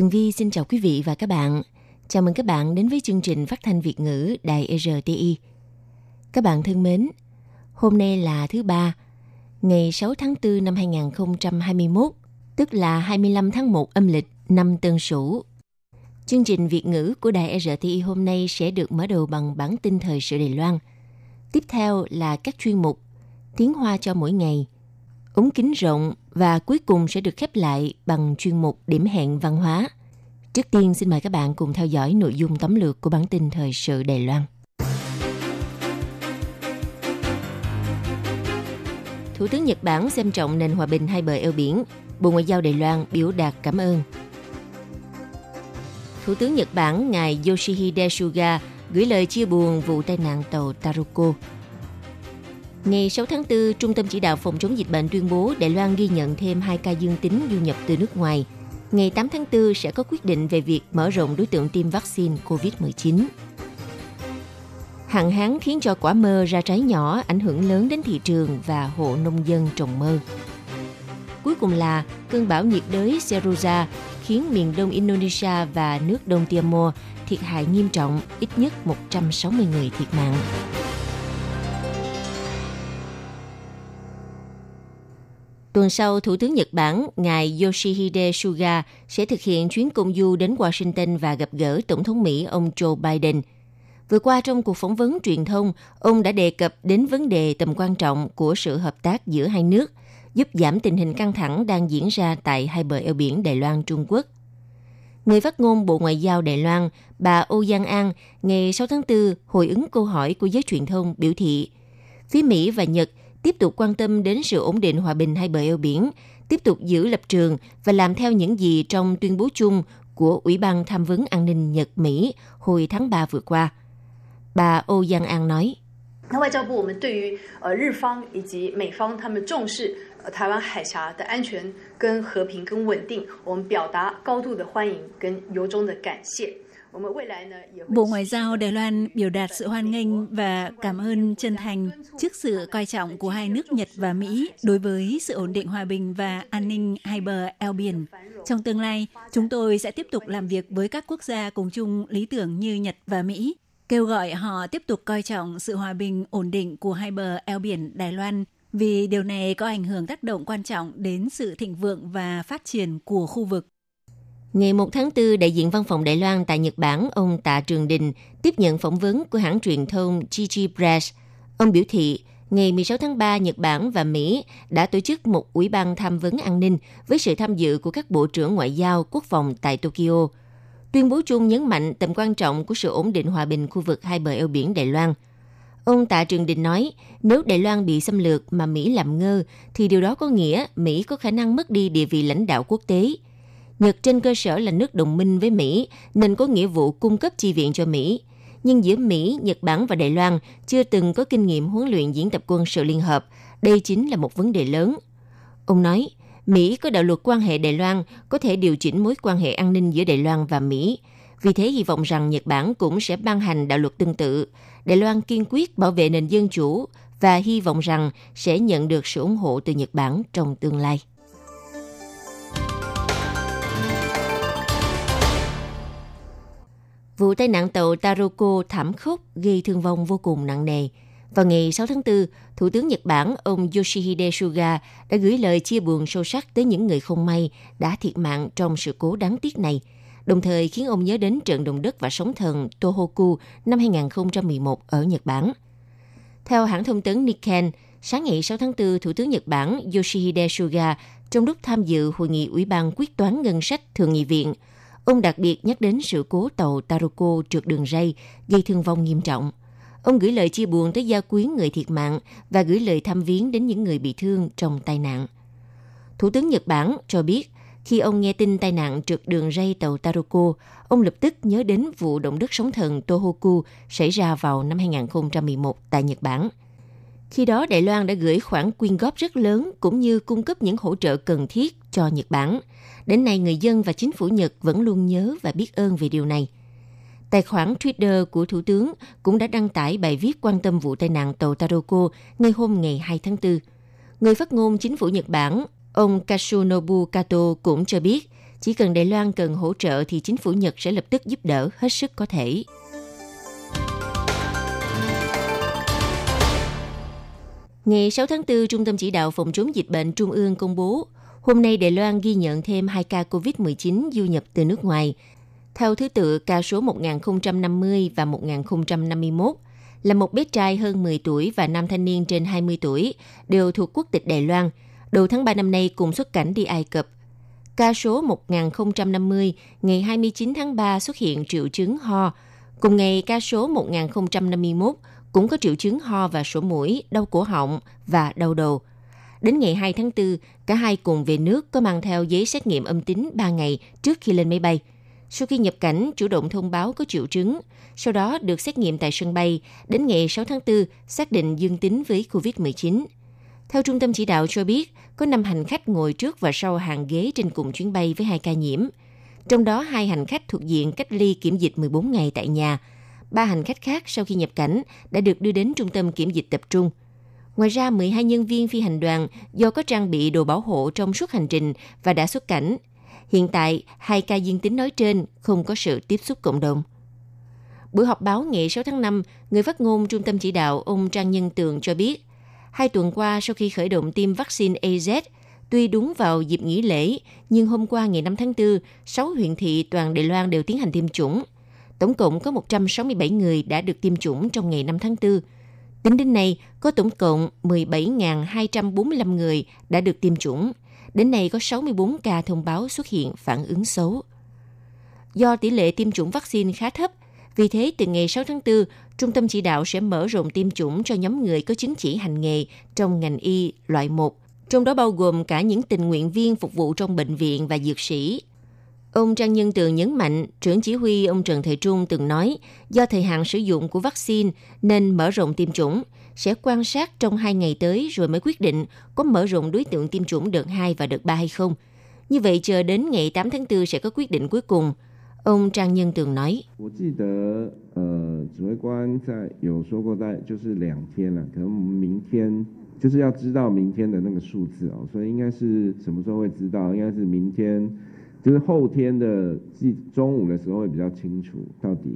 Tường Vi xin chào quý vị và các bạn. Chào mừng các bạn đến với chương trình phát thanh Việt ngữ Đài RTI. Các bạn thân mến, hôm nay là thứ ba, ngày 6 tháng 4 năm 2021, tức là 25 tháng 1 âm lịch năm Tân Sửu. Chương trình Việt ngữ của Đài RTI hôm nay sẽ được mở đầu bằng bản tin thời sự Đài Loan. Tiếp theo là các chuyên mục Tiếng Hoa cho mỗi ngày, ống kính rộng và cuối cùng sẽ được khép lại bằng chuyên mục Điểm hẹn văn hóa. Trước tiên, xin mời các bạn cùng theo dõi nội dung tóm lược của bản tin thời sự Đài Loan. Thủ tướng Nhật Bản xem trọng nền hòa bình hai bờ eo biển. Bộ Ngoại giao Đài Loan biểu đạt cảm ơn. Thủ tướng Nhật Bản ngài Yoshihide Suga gửi lời chia buồn vụ tai nạn tàu Taruko. Ngày 6 tháng 4, Trung tâm Chỉ đạo Phòng chống dịch bệnh tuyên bố Đài Loan ghi nhận thêm 2 ca dương tính du nhập từ nước ngoài. Ngày 8 tháng 4 sẽ có quyết định về việc mở rộng đối tượng tiêm vaccine COVID-19. Hạn hán khiến cho quả mơ ra trái nhỏ ảnh hưởng lớn đến thị trường và hộ nông dân trồng mơ. Cuối cùng là cơn bão nhiệt đới Seruza khiến miền đông Indonesia và nước Đông Timor thiệt hại nghiêm trọng, ít nhất 160 người thiệt mạng. Tuần sau, Thủ tướng Nhật Bản, ngài Yoshihide Suga sẽ thực hiện chuyến công du đến Washington và gặp gỡ Tổng thống Mỹ ông Joe Biden. Vừa qua trong cuộc phỏng vấn truyền thông, ông đã đề cập đến vấn đề tầm quan trọng của sự hợp tác giữa hai nước, giúp giảm tình hình căng thẳng đang diễn ra tại hai bờ eo biển Đài Loan Trung Quốc. Người phát ngôn Bộ Ngoại giao Đài Loan, bà Âu Giang An, ngày 6 tháng 4 hồi ứng câu hỏi của giới truyền thông biểu thị, phía Mỹ và Nhật tiếp tục quan tâm đến sự ổn định hòa bình hai bờ eo biển, tiếp tục giữ lập trường và làm theo những gì trong tuyên bố chung của Ủy ban tham vấn an ninh Nhật-Mỹ hồi tháng 3 vừa qua. Bà Âu Giang An nói, Bộ Ngoại giao Đài Loan biểu đạt sự hoan nghênh và cảm ơn chân thành trước sự coi trọng của hai nước Nhật và Mỹ đối với sự ổn định hòa bình và an ninh hai bờ eo biển. Trong tương lai, chúng tôi sẽ tiếp tục làm việc với các quốc gia cùng chung lý tưởng như Nhật và Mỹ, kêu gọi họ tiếp tục coi trọng sự hòa bình ổn định của hai bờ eo biển Đài Loan vì điều này có ảnh hưởng tác động quan trọng đến sự thịnh vượng và phát triển của khu vực. Ngày 1 tháng 4, đại diện văn phòng Đài Loan tại Nhật Bản, ông Tạ Trường Đình, tiếp nhận phỏng vấn của hãng truyền thông GG Press. Ông biểu thị, ngày 16 tháng 3, Nhật Bản và Mỹ đã tổ chức một ủy ban tham vấn an ninh với sự tham dự của các bộ trưởng ngoại giao quốc phòng tại Tokyo. Tuyên bố chung nhấn mạnh tầm quan trọng của sự ổn định hòa bình khu vực hai bờ eo biển Đài Loan. Ông Tạ Trường Đình nói, nếu Đài Loan bị xâm lược mà Mỹ làm ngơ, thì điều đó có nghĩa Mỹ có khả năng mất đi địa vị lãnh đạo quốc tế – Nhật trên cơ sở là nước đồng minh với Mỹ nên có nghĩa vụ cung cấp chi viện cho Mỹ. Nhưng giữa Mỹ, Nhật Bản và Đài Loan chưa từng có kinh nghiệm huấn luyện diễn tập quân sự liên hợp. Đây chính là một vấn đề lớn. Ông nói, Mỹ có đạo luật quan hệ Đài Loan có thể điều chỉnh mối quan hệ an ninh giữa Đài Loan và Mỹ. Vì thế hy vọng rằng Nhật Bản cũng sẽ ban hành đạo luật tương tự. Đài Loan kiên quyết bảo vệ nền dân chủ và hy vọng rằng sẽ nhận được sự ủng hộ từ Nhật Bản trong tương lai. Vụ tai nạn tàu Taroko thảm khốc gây thương vong vô cùng nặng nề. Vào ngày 6 tháng 4, Thủ tướng Nhật Bản ông Yoshihide Suga đã gửi lời chia buồn sâu sắc tới những người không may đã thiệt mạng trong sự cố đáng tiếc này, đồng thời khiến ông nhớ đến trận động đất và sóng thần Tohoku năm 2011 ở Nhật Bản. Theo hãng thông tấn Nikkei, sáng ngày 6 tháng 4, Thủ tướng Nhật Bản Yoshihide Suga trong lúc tham dự hội nghị Ủy ban quyết toán ngân sách Thượng nghị viện – Ông đặc biệt nhắc đến sự cố tàu Taroko trượt đường ray gây thương vong nghiêm trọng. Ông gửi lời chia buồn tới gia quyến người thiệt mạng và gửi lời thăm viếng đến những người bị thương trong tai nạn. Thủ tướng Nhật Bản cho biết, Khi ông nghe tin tai nạn trượt đường ray tàu Taroko, ông lập tức nhớ đến vụ động đất sóng thần Tohoku xảy ra vào năm 2011 tại Nhật Bản. Khi đó, Đài Loan đã gửi khoản quyên góp rất lớn cũng như cung cấp những hỗ trợ cần thiết cho Nhật Bản. Đến nay, người dân và chính phủ Nhật vẫn luôn nhớ và biết ơn về điều này. Tài khoản Twitter của Thủ tướng cũng đã đăng tải bài viết quan tâm vụ tai nạn tàu Taroko ngay hôm ngày 2 tháng 4. Người phát ngôn chính phủ Nhật Bản, ông Kasunobu Kato cũng cho biết, chỉ cần Đài Loan cần hỗ trợ thì chính phủ Nhật sẽ lập tức giúp đỡ hết sức có thể. Ngày 6 tháng 4, Trung tâm Chỉ đạo Phòng chống dịch bệnh Trung ương công bố, hôm nay Đài Loan ghi nhận thêm 2 ca COVID-19 du nhập từ nước ngoài. Theo thứ tự ca số 1050 và 1051 là một bé trai hơn 10 tuổi và nam thanh niên trên 20 tuổi, đều thuộc quốc tịch Đài Loan. Đầu tháng 3 năm nay cùng xuất cảnh đi Ai Cập. Ca số 1050 ngày 29 tháng 3 xuất hiện triệu chứng ho. Cùng ngày ca số 1051 cũng có triệu chứng ho và sổ mũi, đau cổ họng và đau đầu. Đến ngày 2 tháng 4, cả hai cùng về nước có mang theo giấy xét nghiệm âm tính 3 ngày trước khi lên máy bay. Sau khi nhập cảnh, chủ động thông báo có triệu chứng, sau đó được xét nghiệm tại sân bay, đến ngày 6 tháng 4 xác định dương tính với COVID-19. Theo Trung tâm Chỉ đạo cho biết, có 5 hành khách ngồi trước và sau hàng ghế trên cùng chuyến bay với hai ca nhiễm. Trong đó, hai hành khách thuộc diện cách ly kiểm dịch 14 ngày tại nhà – ba hành khách khác sau khi nhập cảnh đã được đưa đến trung tâm kiểm dịch tập trung. Ngoài ra, 12 nhân viên phi hành đoàn do có trang bị đồ bảo hộ trong suốt hành trình và đã xuất cảnh. Hiện tại, hai ca dương tính nói trên không có sự tiếp xúc cộng đồng. Buổi họp báo ngày 6 tháng 5, người phát ngôn Trung tâm Chỉ đạo ông Trang Nhân Tường cho biết, hai tuần qua sau khi khởi động tiêm vaccine AZ, tuy đúng vào dịp nghỉ lễ, nhưng hôm qua ngày 5 tháng 4, 6 huyện thị toàn Đài Loan đều tiến hành tiêm chủng – Tổng cộng có 167 người đã được tiêm chủng trong ngày 5 tháng 4. Tính đến nay, có tổng cộng 17.245 người đã được tiêm chủng. Đến nay có 64 ca thông báo xuất hiện phản ứng xấu. Do tỷ lệ tiêm chủng vaccine khá thấp, vì thế từ ngày 6 tháng 4, Trung tâm chỉ đạo sẽ mở rộng tiêm chủng cho nhóm người có chứng chỉ hành nghề trong ngành y loại 1, trong đó bao gồm cả những tình nguyện viên phục vụ trong bệnh viện và dược sĩ, Ông Trang Nhân Tường nhấn mạnh, trưởng chỉ huy ông Trần Thầy Trung từng nói, do thời hạn sử dụng của vaccine nên mở rộng tiêm chủng, sẽ quan sát trong hai ngày tới rồi mới quyết định có mở rộng đối tượng tiêm chủng đợt 2 và đợt 3 hay không. Như vậy chờ đến ngày 8 tháng 4 sẽ có quyết định cuối cùng. Ông Trang Nhân Tường nói. 我记得呃，指挥官在有说过，在就是两天了，可能明天就是要知道明天的那个数字哦，所以应该是什么时候会知道？应该是明天。就是后天的中午的时候会比较清楚到底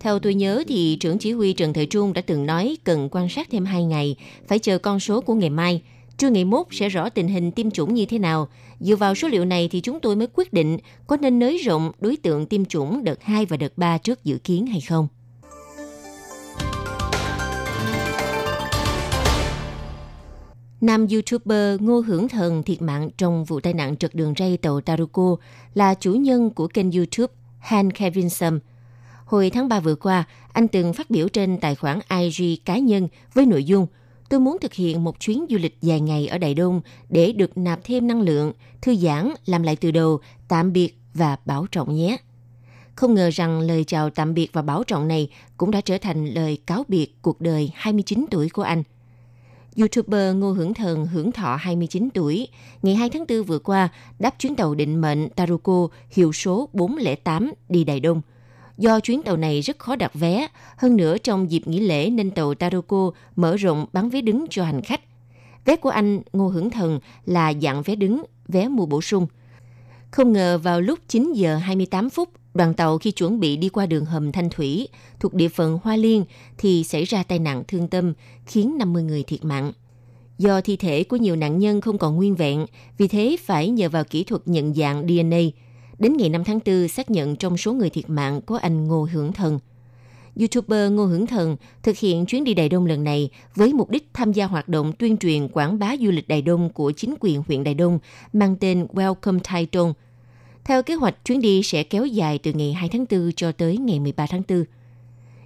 Theo tôi nhớ thì trưởng chỉ huy Trần Thời Trung đã từng nói cần quan sát thêm 2 ngày, phải chờ con số của ngày mai. Trưa ngày mốt sẽ rõ tình hình tiêm chủng như thế nào. Dựa vào số liệu này thì chúng tôi mới quyết định có nên nới rộng đối tượng tiêm chủng đợt 2 và đợt 3 trước dự kiến hay không. Nam YouTuber Ngô Hưởng Thần thiệt mạng trong vụ tai nạn trật đường ray tàu Taruko là chủ nhân của kênh YouTube Han Kevin Sum. Hồi tháng 3 vừa qua, anh từng phát biểu trên tài khoản IG cá nhân với nội dung Tôi muốn thực hiện một chuyến du lịch dài ngày ở Đại Đông để được nạp thêm năng lượng, thư giãn, làm lại từ đầu, tạm biệt và bảo trọng nhé. Không ngờ rằng lời chào tạm biệt và bảo trọng này cũng đã trở thành lời cáo biệt cuộc đời 29 tuổi của anh – YouTuber Ngô Hưởng Thần hưởng thọ 29 tuổi, ngày 2 tháng 4 vừa qua đáp chuyến tàu định mệnh Taruko hiệu số 408 đi Đài Đông. Do chuyến tàu này rất khó đặt vé, hơn nữa trong dịp nghỉ lễ nên tàu Taruko mở rộng bán vé đứng cho hành khách. Vé của anh Ngô Hưởng Thần là dạng vé đứng, vé mua bổ sung. Không ngờ vào lúc 9 giờ 28 phút, đoàn tàu khi chuẩn bị đi qua đường hầm Thanh Thủy thuộc địa phận Hoa Liên thì xảy ra tai nạn thương tâm khiến 50 người thiệt mạng. Do thi thể của nhiều nạn nhân không còn nguyên vẹn, vì thế phải nhờ vào kỹ thuật nhận dạng DNA. Đến ngày 5 tháng 4 xác nhận trong số người thiệt mạng có anh Ngô Hưởng Thần. YouTuber Ngô Hưởng Thần thực hiện chuyến đi Đài Đông lần này với mục đích tham gia hoạt động tuyên truyền quảng bá du lịch Đài Đông của chính quyền huyện Đài Đông mang tên Welcome Taitung – theo kế hoạch, chuyến đi sẽ kéo dài từ ngày 2 tháng 4 cho tới ngày 13 tháng 4.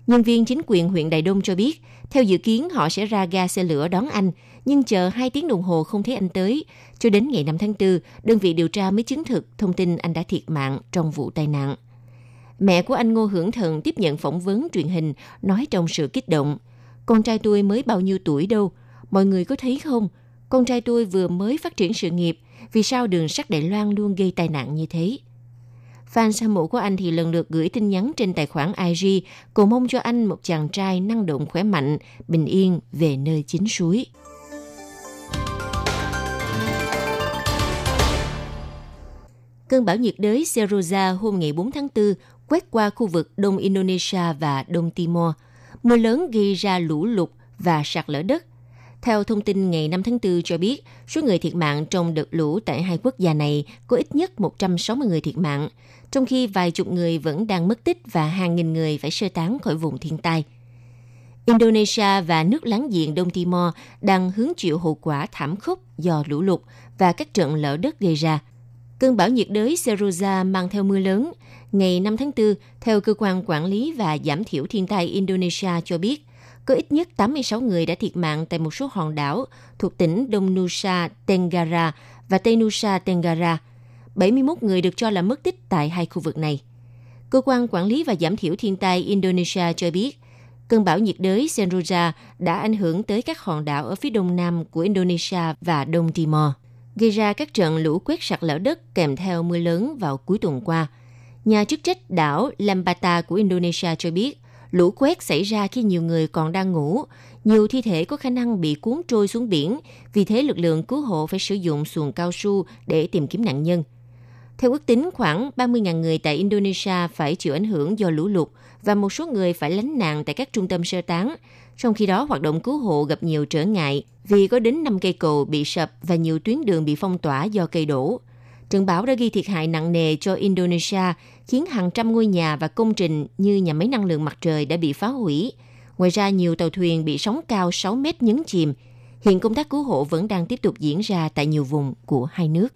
Nhân viên chính quyền huyện Đài Đông cho biết, theo dự kiến họ sẽ ra ga xe lửa đón anh, nhưng chờ 2 tiếng đồng hồ không thấy anh tới. Cho đến ngày 5 tháng 4, đơn vị điều tra mới chứng thực thông tin anh đã thiệt mạng trong vụ tai nạn. Mẹ của anh Ngô Hưởng Thần tiếp nhận phỏng vấn truyền hình, nói trong sự kích động. Con trai tôi mới bao nhiêu tuổi đâu, mọi người có thấy không? Con trai tôi vừa mới phát triển sự nghiệp, vì sao đường sắt Đài Loan luôn gây tai nạn như thế? Fan hâm mộ của anh thì lần lượt gửi tin nhắn trên tài khoản IG cầu mong cho anh một chàng trai năng động khỏe mạnh, bình yên về nơi chính suối. Cơn bão nhiệt đới Seroza hôm ngày 4 tháng 4 quét qua khu vực Đông Indonesia và Đông Timor. Mưa lớn gây ra lũ lụt và sạt lở đất. Theo thông tin ngày 5 tháng 4 cho biết, số người thiệt mạng trong đợt lũ tại hai quốc gia này có ít nhất 160 người thiệt mạng, trong khi vài chục người vẫn đang mất tích và hàng nghìn người phải sơ tán khỏi vùng thiên tai. Indonesia và nước láng giềng Đông Timor đang hứng chịu hậu quả thảm khốc do lũ lụt và các trận lở đất gây ra. Cơn bão nhiệt đới Seroza mang theo mưa lớn. Ngày 5 tháng 4, theo Cơ quan Quản lý và Giảm thiểu thiên tai Indonesia cho biết, có ít nhất 86 người đã thiệt mạng tại một số hòn đảo thuộc tỉnh Đông Nusa Tenggara và Tây Nusa Tenggara. 71 người được cho là mất tích tại hai khu vực này. Cơ quan Quản lý và Giảm thiểu thiên tai Indonesia cho biết, cơn bão nhiệt đới Senroja đã ảnh hưởng tới các hòn đảo ở phía đông nam của Indonesia và Đông Timor, gây ra các trận lũ quét sạt lở đất kèm theo mưa lớn vào cuối tuần qua. Nhà chức trách đảo Lambata của Indonesia cho biết, lũ quét xảy ra khi nhiều người còn đang ngủ, nhiều thi thể có khả năng bị cuốn trôi xuống biển, vì thế lực lượng cứu hộ phải sử dụng xuồng cao su để tìm kiếm nạn nhân – theo ước tính, khoảng 30.000 người tại Indonesia phải chịu ảnh hưởng do lũ lụt và một số người phải lánh nạn tại các trung tâm sơ tán. Trong khi đó, hoạt động cứu hộ gặp nhiều trở ngại vì có đến 5 cây cầu bị sập và nhiều tuyến đường bị phong tỏa do cây đổ. Trận bão đã gây thiệt hại nặng nề cho Indonesia, khiến hàng trăm ngôi nhà và công trình như nhà máy năng lượng mặt trời đã bị phá hủy. Ngoài ra, nhiều tàu thuyền bị sóng cao 6 mét nhấn chìm. Hiện công tác cứu hộ vẫn đang tiếp tục diễn ra tại nhiều vùng của hai nước.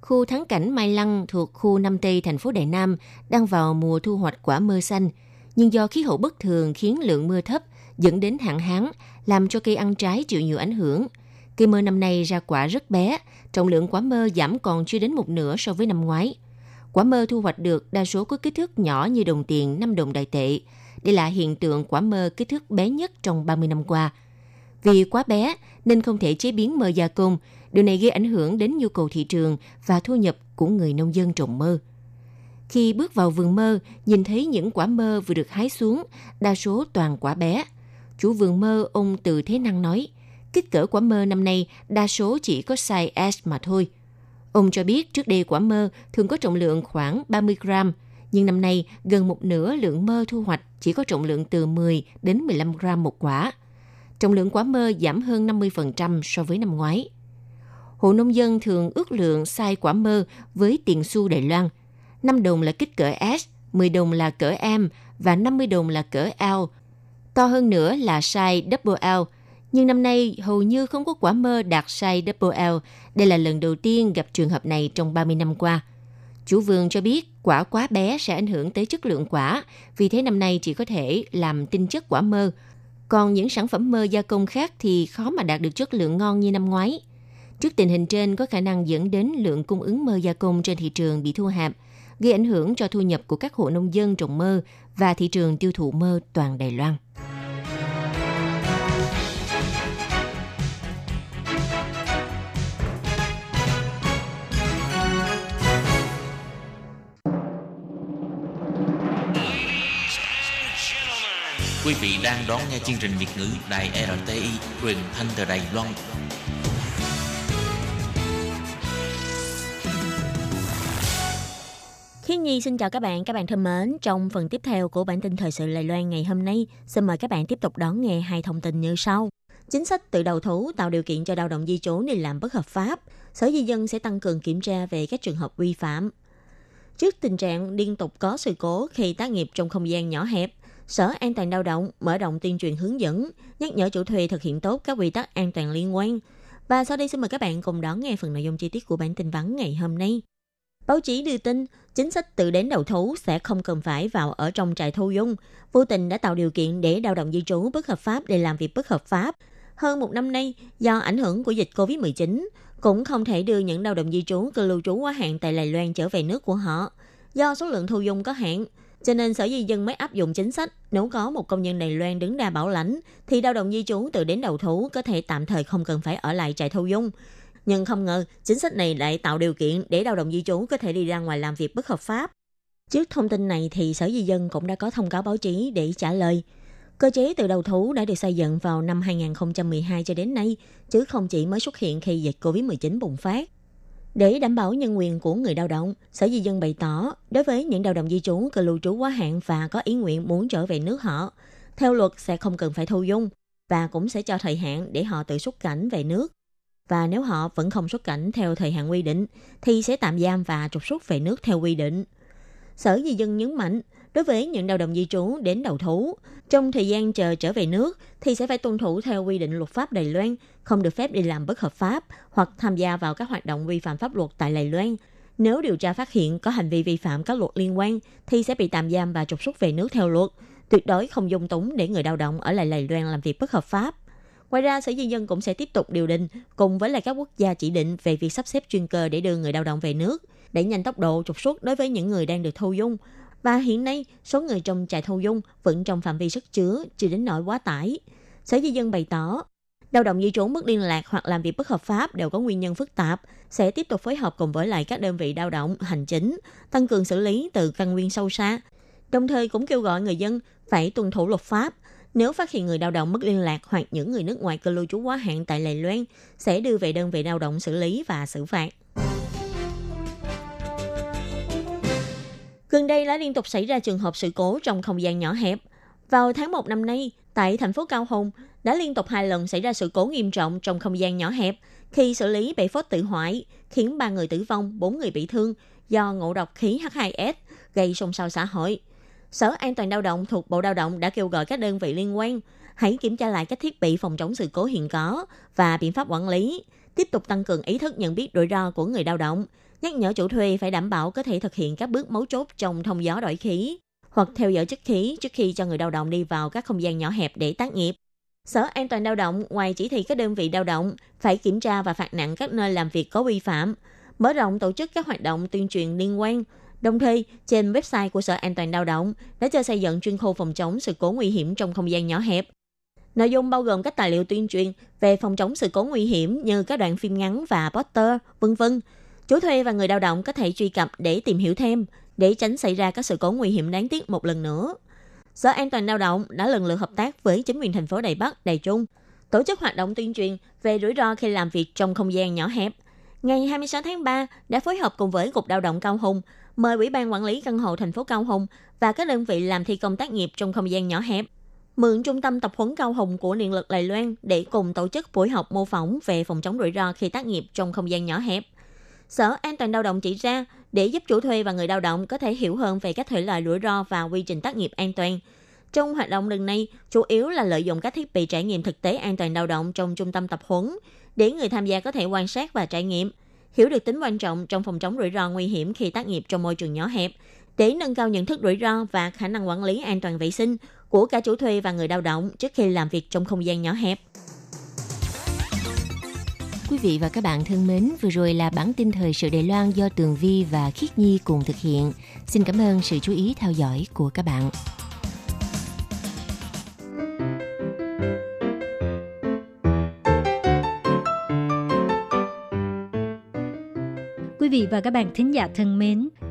Khu thắng cảnh Mai Lăng thuộc khu Nam Tây thành phố Đại Nam đang vào mùa thu hoạch quả mơ xanh, nhưng do khí hậu bất thường khiến lượng mưa thấp dẫn đến hạn hán, làm cho cây ăn trái chịu nhiều ảnh hưởng. Cây mơ năm nay ra quả rất bé, trọng lượng quả mơ giảm còn chưa đến một nửa so với năm ngoái. Quả mơ thu hoạch được đa số có kích thước nhỏ như đồng tiền 5 đồng đại tệ. Đây là hiện tượng quả mơ kích thước bé nhất trong 30 năm qua. Vì quá bé nên không thể chế biến mơ gia công, Điều này gây ảnh hưởng đến nhu cầu thị trường và thu nhập của người nông dân trồng mơ. Khi bước vào vườn mơ, nhìn thấy những quả mơ vừa được hái xuống, đa số toàn quả bé. Chủ vườn mơ ông Từ Thế Năng nói, kích cỡ quả mơ năm nay đa số chỉ có size S mà thôi. Ông cho biết trước đây quả mơ thường có trọng lượng khoảng 30 gram, nhưng năm nay gần một nửa lượng mơ thu hoạch chỉ có trọng lượng từ 10 đến 15 gram một quả. Trọng lượng quả mơ giảm hơn 50% so với năm ngoái hộ nông dân thường ước lượng sai quả mơ với tiền xu Đài Loan. 5 đồng là kích cỡ S, 10 đồng là cỡ M và 50 đồng là cỡ L. To hơn nữa là size double L. Nhưng năm nay hầu như không có quả mơ đạt size double L. Đây là lần đầu tiên gặp trường hợp này trong 30 năm qua. Chủ vườn cho biết quả quá bé sẽ ảnh hưởng tới chất lượng quả, vì thế năm nay chỉ có thể làm tinh chất quả mơ. Còn những sản phẩm mơ gia công khác thì khó mà đạt được chất lượng ngon như năm ngoái. Trước tình hình trên có khả năng dẫn đến lượng cung ứng mơ gia công trên thị trường bị thu hẹp, gây ảnh hưởng cho thu nhập của các hộ nông dân trồng mơ và thị trường tiêu thụ mơ toàn Đài Loan. Quý vị đang đón nghe chương trình Việt ngữ Đài RTI truyền thanh từ Đài Loan. Thiên Nhi xin chào các bạn, các bạn thân mến. Trong phần tiếp theo của bản tin thời sự Lài Loan ngày hôm nay, xin mời các bạn tiếp tục đón nghe hai thông tin như sau. Chính sách tự đầu thú tạo điều kiện cho lao động di trú đi làm bất hợp pháp. Sở Di dân sẽ tăng cường kiểm tra về các trường hợp vi phạm. Trước tình trạng liên tục có sự cố khi tác nghiệp trong không gian nhỏ hẹp, Sở An toàn lao động mở rộng tuyên truyền hướng dẫn, nhắc nhở chủ thuê thực hiện tốt các quy tắc an toàn liên quan. Và sau đây xin mời các bạn cùng đón nghe phần nội dung chi tiết của bản tin vắn ngày hôm nay. Báo chí đưa tin, chính sách tự đến đầu thú sẽ không cần phải vào ở trong trại thu dung, vô tình đã tạo điều kiện để lao động di trú bất hợp pháp để làm việc bất hợp pháp. Hơn một năm nay, do ảnh hưởng của dịch COVID-19, cũng không thể đưa những lao động di trú cư lưu trú quá hạn tại Đài Loan trở về nước của họ. Do số lượng thu dung có hạn, cho nên Sở Di dân mới áp dụng chính sách nếu có một công nhân Đài Loan đứng ra bảo lãnh thì lao động di trú từ đến đầu thú có thể tạm thời không cần phải ở lại trại thu dung. Nhưng không ngờ, chính sách này lại tạo điều kiện để lao động di trú có thể đi ra ngoài làm việc bất hợp pháp. Trước thông tin này thì Sở Di dân cũng đã có thông cáo báo chí để trả lời. Cơ chế từ đầu thú đã được xây dựng vào năm 2012 cho đến nay, chứ không chỉ mới xuất hiện khi dịch COVID-19 bùng phát. Để đảm bảo nhân quyền của người lao động, Sở Di dân bày tỏ, đối với những lao động di trú cư lưu trú quá hạn và có ý nguyện muốn trở về nước họ, theo luật sẽ không cần phải thu dung và cũng sẽ cho thời hạn để họ tự xuất cảnh về nước. Và nếu họ vẫn không xuất cảnh theo thời hạn quy định, thì sẽ tạm giam và trục xuất về nước theo quy định. Sở Di dân nhấn mạnh, đối với những lao động di trú đến đầu thú, trong thời gian chờ trở về nước thì sẽ phải tuân thủ theo quy định luật pháp Đài Loan, không được phép đi làm bất hợp pháp hoặc tham gia vào các hoạt động vi phạm pháp luật tại Đài Loan. Nếu điều tra phát hiện có hành vi vi phạm các luật liên quan thì sẽ bị tạm giam và trục xuất về nước theo luật. Tuyệt đối không dung túng để người lao động ở lại Đài Loan làm việc bất hợp pháp. Ngoài ra, Sở Di dân cũng sẽ tiếp tục điều định cùng với lại các quốc gia chỉ định về việc sắp xếp chuyên cơ để đưa người lao động về nước, đẩy nhanh tốc độ trục xuất đối với những người đang được thu dung. Và hiện nay, số người trong trại thu dung vẫn trong phạm vi sức chứa, chưa đến nỗi quá tải. Sở Di dân bày tỏ, lao động di trú mất liên lạc hoặc làm việc bất hợp pháp đều có nguyên nhân phức tạp, sẽ tiếp tục phối hợp cùng với lại các đơn vị lao động, hành chính, tăng cường xử lý từ căn nguyên sâu xa. Đồng thời cũng kêu gọi người dân phải tuân thủ luật pháp, nếu phát hiện người lao động mất liên lạc hoặc những người nước ngoài cư lưu trú quá hạn tại Lài Loan, sẽ đưa về đơn vị lao động xử lý và xử phạt. Gần đây đã liên tục xảy ra trường hợp sự cố trong không gian nhỏ hẹp. Vào tháng 1 năm nay, tại thành phố Cao Hùng, đã liên tục hai lần xảy ra sự cố nghiêm trọng trong không gian nhỏ hẹp khi xử lý bể phốt tự hoại, khiến ba người tử vong, bốn người bị thương do ngộ độc khí H2S gây xôn xao xã hội. Sở An toàn lao động thuộc Bộ Lao động đã kêu gọi các đơn vị liên quan hãy kiểm tra lại các thiết bị phòng chống sự cố hiện có và biện pháp quản lý, tiếp tục tăng cường ý thức nhận biết rủi ro của người lao động, nhắc nhở chủ thuê phải đảm bảo có thể thực hiện các bước mấu chốt trong thông gió đổi khí hoặc theo dõi chất khí trước khi cho người lao động đi vào các không gian nhỏ hẹp để tác nghiệp. Sở An toàn lao động ngoài chỉ thị các đơn vị lao động phải kiểm tra và phạt nặng các nơi làm việc có vi phạm, mở rộng tổ chức các hoạt động tuyên truyền liên quan. Đồng thời, trên website của Sở An toàn lao động đã cho xây dựng chuyên khu phòng chống sự cố nguy hiểm trong không gian nhỏ hẹp. Nội dung bao gồm các tài liệu tuyên truyền về phòng chống sự cố nguy hiểm như các đoạn phim ngắn và poster, vân vân Chủ thuê và người lao động có thể truy cập để tìm hiểu thêm, để tránh xảy ra các sự cố nguy hiểm đáng tiếc một lần nữa. Sở An toàn lao động đã lần lượt hợp tác với chính quyền thành phố Đài Bắc, Đài Trung, tổ chức hoạt động tuyên truyền về rủi ro khi làm việc trong không gian nhỏ hẹp. Ngày 26 tháng 3 đã phối hợp cùng với Cục Lao động Cao Hùng, mời Ủy ban Quản lý Căn hộ thành phố Cao Hùng và các đơn vị làm thi công tác nghiệp trong không gian nhỏ hẹp mượn trung tâm tập huấn Cao Hùng của Điện lực Đài Loan để cùng tổ chức buổi học mô phỏng về phòng chống rủi ro khi tác nghiệp trong không gian nhỏ hẹp. Sở An toàn lao động chỉ ra để giúp chủ thuê và người lao động có thể hiểu hơn về các thể loại rủi ro và quy trình tác nghiệp an toàn. Trong hoạt động lần này, chủ yếu là lợi dụng các thiết bị trải nghiệm thực tế an toàn lao động trong trung tâm tập huấn để người tham gia có thể quan sát và trải nghiệm, hiểu được tính quan trọng trong phòng chống rủi ro nguy hiểm khi tác nghiệp trong môi trường nhỏ hẹp, để nâng cao nhận thức rủi ro và khả năng quản lý an toàn vệ sinh của cả chủ thuê và người lao động trước khi làm việc trong không gian nhỏ hẹp. Quý vị và các bạn thân mến, vừa rồi là bản tin thời sự Đài Loan do Tường Vi và Khiết Nhi cùng thực hiện. Xin cảm ơn sự chú ý theo dõi của các bạn. Quý vị và các bạn thính giả thân mến,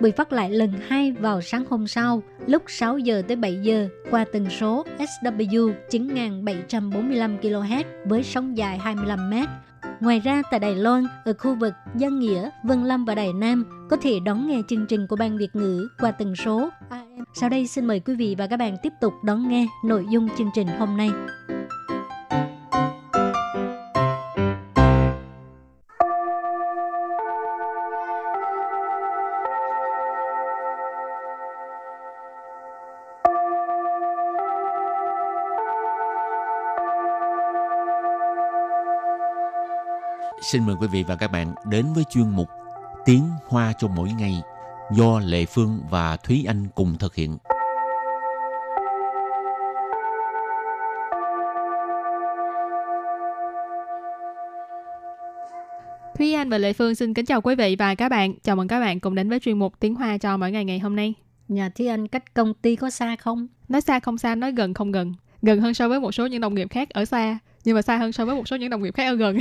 bị phát lại lần hai vào sáng hôm sau lúc 6 giờ tới 7 giờ qua tần số SW 9745 kHz với sóng dài 25 m Ngoài ra tại Đài Loan, ở khu vực Dân Nghĩa, Vân Lâm và Đài Nam có thể đón nghe chương trình của Ban Việt ngữ qua tần số AM. Sau đây xin mời quý vị và các bạn tiếp tục đón nghe nội dung chương trình hôm nay. Xin mời quý vị và các bạn đến với chuyên mục Tiếng Hoa cho mỗi ngày do Lệ Phương và Thúy Anh cùng thực hiện. Thúy Anh và Lệ Phương xin kính chào quý vị và các bạn. Chào mừng các bạn cùng đến với chuyên mục Tiếng Hoa cho mỗi ngày ngày hôm nay. Nhà Thúy Anh cách công ty có xa không? Nói xa không xa, nói gần không gần. Gần hơn so với một số những đồng nghiệp khác ở xa nhưng mà xa hơn so với một số những đồng nghiệp khác ở gần.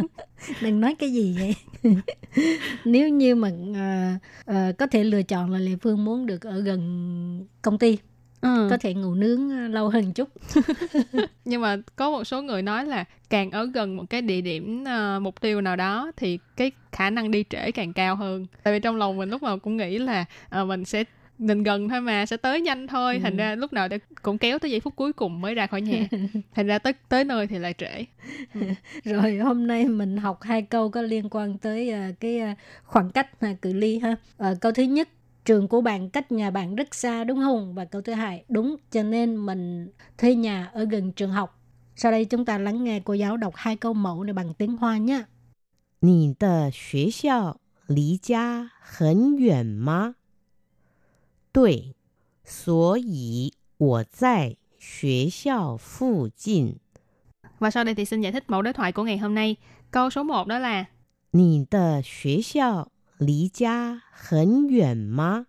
Đừng nói cái gì vậy. Nếu như mà uh, uh, có thể lựa chọn là lệ phương muốn được ở gần công ty ừ. có thể ngủ nướng lâu hơn chút. Nhưng mà có một số người nói là càng ở gần một cái địa điểm uh, mục tiêu nào đó thì cái khả năng đi trễ càng cao hơn. Tại vì trong lòng mình lúc nào cũng nghĩ là uh, mình sẽ mình gần thôi mà sẽ tới nhanh thôi ừ. thành ra lúc nào cũng kéo tới giây phút cuối cùng mới ra khỏi nhà thành ra tới tới nơi thì lại trễ ừ. rồi hôm nay mình học hai câu có liên quan tới uh, cái uh, khoảng cách uh, cự ly ha uh, câu thứ nhất trường của bạn cách nhà bạn rất xa đúng không và câu thứ hai đúng cho nên mình thuê nhà ở gần trường học sau đây chúng ta lắng nghe cô giáo đọc hai câu mẫu này bằng tiếng hoa nhé 你的学校离家很远吗？ 对，所以我在学校附近。Và sau đây thì xin giải thích mẫu đối thoại của ngày hôm nay. Câu số 1 đó là 你的学校离家很远吗？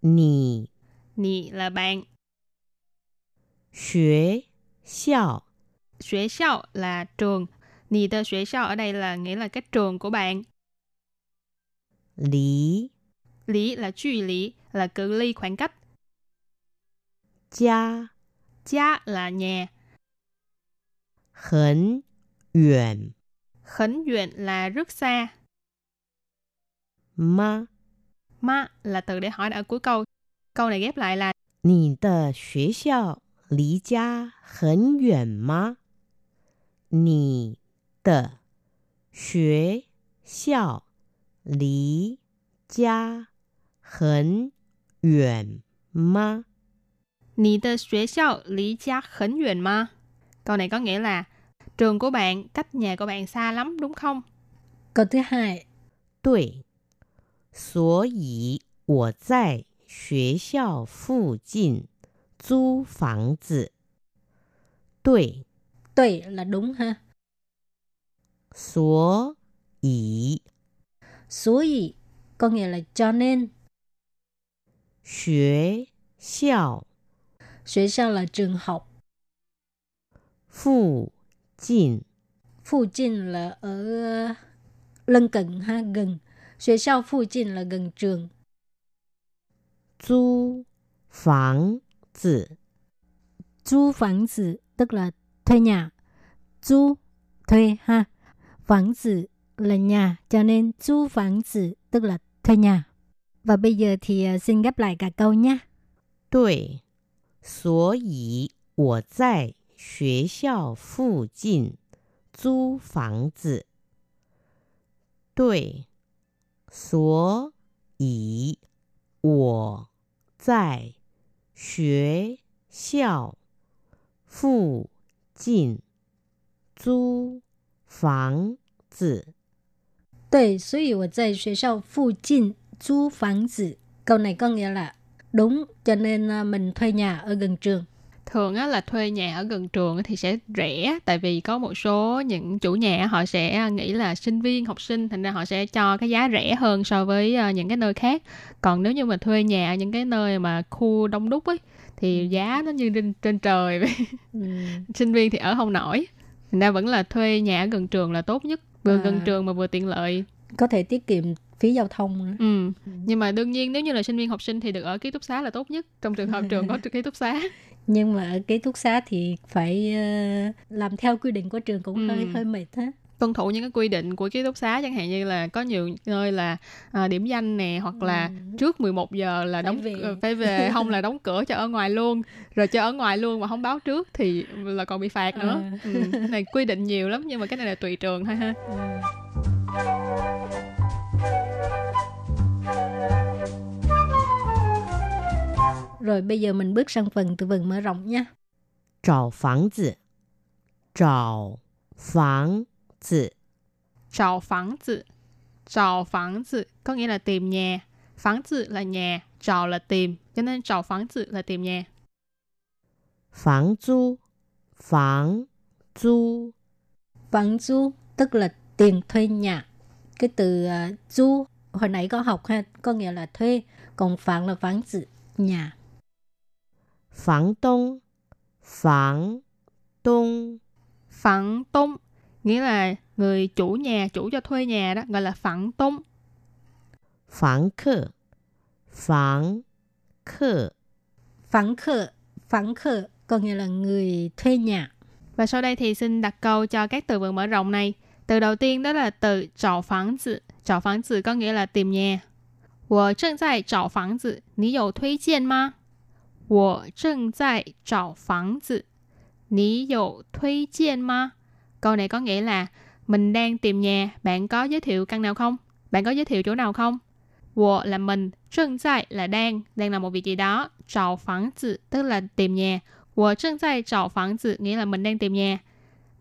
你你 là bạn. 学校学校 là trường. 你的学校 ở đây là nghĩa là cái trường của bạn. Lý Lý là 距离 là cự ly khoảng cách. Gia Gia là nhà. Hấn yuan Hấn yuan là rất xa. Ma Ma là từ để hỏi ở cuối câu. Câu này ghép lại là 你的学校离家很远吗？你的学校离家很 远吗？你的学校离家很远吗？Câu này có nghĩa là trường của bạn cách nhà của bạn xa lắm đúng không? Câu thứ hai. 对，所以我在学校附近租房子。对，对 là đúng ha. 所以，所以 có nghĩa là cho nên 学校，学校 là trường học. 附近，附近 là ở lân cận ha gần. 学校附近 là gần trường. 租房子，租房子 tức là thuê nhà. 租 thuê ha. 房子 là nhà cho nên 租房子 tức là thuê nhà. Và bây giờ thì ờ, xin gấp lại cả câu nhé. 对，所以我在学校附近租房子。对，所以我在学校附近租房子。对，所以我在学校附近 租 phán zi. Câu này có nghĩa là đúng, cho nên à, mình thuê nhà ở gần trường. Thường á, là thuê nhà ở gần trường thì sẽ rẻ tại vì có một số những chủ nhà họ sẽ à, nghĩ là sinh viên, học sinh thành ra họ sẽ cho cái giá rẻ hơn so với à, những cái nơi khác. Còn nếu như mà thuê nhà ở những cái nơi mà khu đông đúc ấy thì ừ. giá nó như trên, trên trời vậy. Ừ. sinh viên thì ở không nổi. Thành ra vẫn là thuê nhà ở gần trường là tốt nhất vừa à. gần trường mà vừa tiện lợi có thể tiết kiệm phí giao thông nữa. Ừ. ừ. Nhưng mà đương nhiên nếu như là sinh viên học sinh thì được ở ký túc xá là tốt nhất trong trường hợp trường có ký túc xá. Nhưng mà ở ký túc xá thì phải uh, làm theo quy định của trường cũng ừ. hơi hơi mệt ha. tuân thủ những cái quy định của ký túc xá chẳng hạn như là có nhiều nơi là à, điểm danh nè hoặc là ừ. trước 11 giờ là đóng phải về, ờ, phải về không là đóng cửa cho ở ngoài luôn rồi cho ở ngoài luôn mà không báo trước thì là còn bị phạt nữa à. ừ. này quy định nhiều lắm nhưng mà cái này là tùy trường thôi ha ừ. Rồi bây giờ mình bước sang phần từ vựng mở rộng nha. Trào phẳng tử Trào phẳng tử Trào phẳng tử Trào phẳng tử có nghĩa là tìm nhà. Phẳng tử là nhà, trào là tìm. Cho nên trào phẳng tử là tìm nhà. Phẳng du Phẳng du Phẳng du tức là tiền thuê nhà. Cái từ uh, du hồi nãy có học ha, có nghĩa là thuê. Còn phẳng là phẳng tử, nhà. Phẳng đông Phẳng đông Phẳng đông nghĩa là người chủ nhà, chủ cho thuê nhà đó, gọi là phẳng đông. Phẳng khờ Phẳng khờ Phẳng khờ Phẳng khờ có nghĩa là người thuê nhà. Và sau đây thì xin đặt câu cho các từ vựng mở rộng này. Từ đầu tiên đó là từ找房子. 找房子 có nghĩa là tìm nhà. 我正在找房子，你有推荐吗？ 我正在找房子，你有推荐吗？Câu này có nghĩa là mình đang tìm nhà, bạn có giới thiệu căn nào không? Bạn có giới thiệu chỗ nào không? 我 là mình, 正在 là đang, đang làm một việc gì đó. 找房子 tức là tìm nhà. 我正在找房子 nghĩa là mình đang tìm nhà.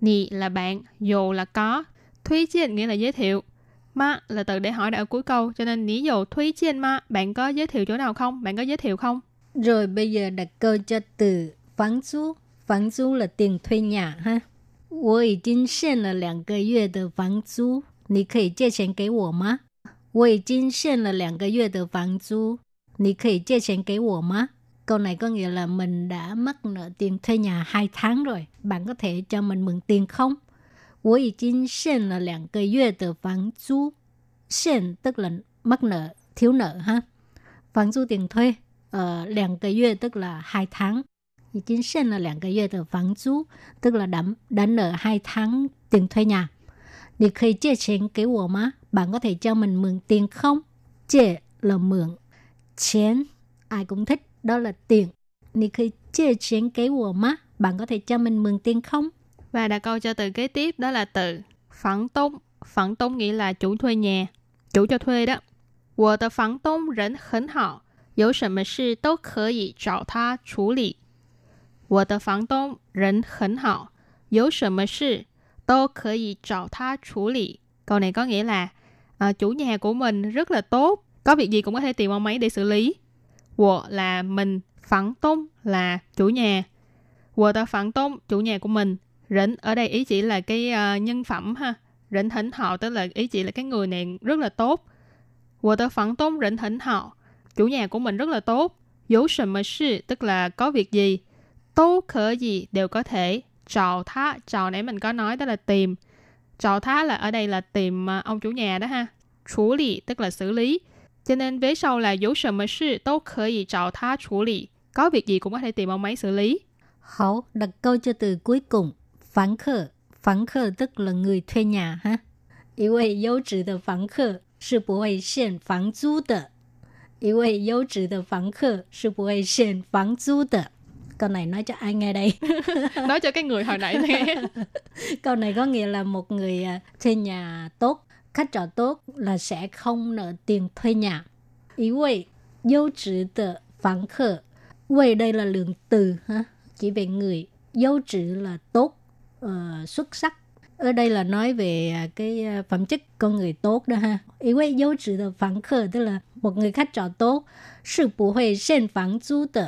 Nì là bạn, dù là có. Thuy chiên nghĩa là giới thiệu. Ma là từ để hỏi đã ở cuối câu, cho nên ní dầu thuy chiên ma, bạn có giới thiệu chỗ nào không? Bạn có giới thiệu không? Rồi bây giờ đặt câu cho từ phán租. Phán租là tiền thuê nhà ha. 我已经限了两个月的房租，你可以借钱给我吗？我已经限了两个月的房租，你可以借钱给我吗？Câu này có nghĩa là mình đã mắc nợ tiền thuê nhà 2 tháng rồi. Bạn có thể cho mình mượn tiền không? 我已经限了两个月的房租。限 tức là mắc nợ, thiếu nợ ha. 房租 tiền thuê ờ, 两个月 tức là hai tháng. 已经限了两个月的房租 tức là đã, đã nợ hai tháng tiền thuê nhà. 你可以借钱给我吗? Bạn có thể cho mình mượn tiền không?借 là mượn.钱ai cũng thích, đó là tiền. 你可以借钱给我吗? Bạn có thể cho mình mượn tiền không? Và đặt câu cho từ kế tiếp đó là từ phẳng tông. Phẳng tông nghĩa là chủ thuê nhà, chủ cho thuê đó. 我的房东人很好。 有什么事都可以找他处理。我的房东人很好，有什么事都可以找他处理。Câu này có nghĩa là à, chủ nhà của mình rất là tốt, có việc gì cũng có thể tìm ông ấy để xử lý. 我 là mình, phẳng tông là chủ nhà. 我的房东 chủ nhà của mình. Rỉnh ở đây ý chỉ là cái uh, nhân phẩm ha. Rỉnh hỉnh hào tức là ý chỉ là cái người này rất là tốt. 我的房东人很好。 chủ nhà của mình rất là tốt. Dấu sầm mà sự tức là có việc gì. Tố khở gì đều có thể. Trào thá, trào nãy mình có nói đó là tìm. Trào thá là ở đây là tìm à, ông chủ nhà đó ha.处lý tức là xử lý. Cho nên vế sau là dấu sầm mà sự tố khở gì trào thá处lý. Có việc gì cũng có thể tìm ông ấy xử lý. Hảo, đặt câu cho từ cuối cùng. Phán khở. Phán khở tức là người thuê nhà ha. 一位优质的房客是不会限房租的。 一位优质的房客是不会限房租的。Câu này nói cho ai nghe đây? nói cho cái người hồi nãy nghe. Câu này có nghĩa là một người à, thuê nhà tốt, khách trọ tốt là sẽ không nợ tiền thuê nhà. Ý vị优质的房客 Vị đây là lượng từ ha, chỉ về người.优质là tốt, uh, xuất sắc ở đây là nói về à, cái à, phẩm chất con người tốt đó ha. Ý vị dấu trừ được phản khờ tức là một người khách trọ tốt sự bù hội sen phản du tờ.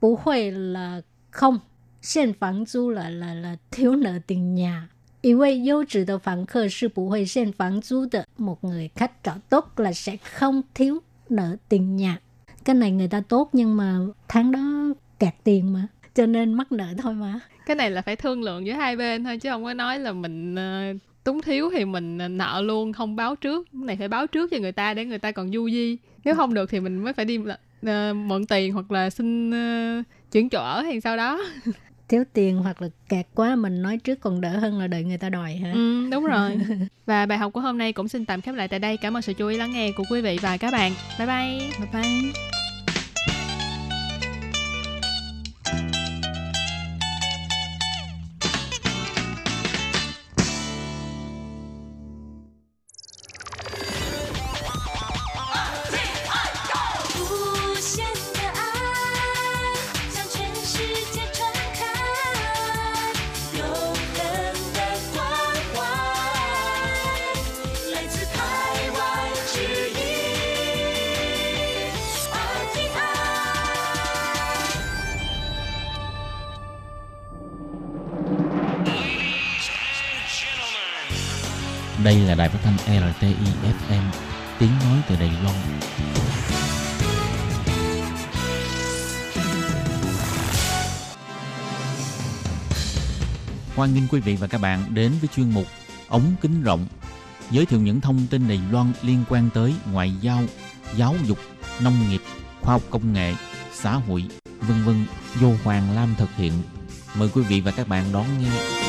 Bù hội là không, sen phản du là, là, là thiếu nợ tiền nhà. Ý vị dấu trừ được phản khờ sự bù hội sen phản du tờ. Một người khách trọ tốt là sẽ không thiếu nợ tiền nhà. Cái này người ta tốt nhưng mà tháng đó kẹt tiền mà cho nên mắc nợ thôi mà cái này là phải thương lượng với hai bên thôi chứ không có nói là mình uh, túng thiếu thì mình ờ, nợ luôn không báo trước cái này phải báo trước cho người ta để người ta còn du di nếu không được thì mình mới phải đi uh, mượn tiền hoặc là xin uh, chuyển chỗ ở hay sau đó thiếu tiền hoặc là kẹt quá mình nói trước còn đỡ hơn là đợi người ta đòi hả? Ừ, đúng rồi. và bài học của hôm nay cũng xin tạm khép lại tại đây. Cảm ơn sự chú ý lắng nghe của quý vị và các bạn. Bye bye. Bye bye. Đây là đài phát thanh RTI FM, tiếng nói từ Đài Loan. Hoan nghênh quý vị và các bạn đến với chuyên mục Ống kính rộng, giới thiệu những thông tin Đài Loan liên quan tới ngoại giao, giáo dục, nông nghiệp, khoa học công nghệ, xã hội, vân vân do Hoàng Lam thực hiện. Mời quý vị và các bạn đón nghe.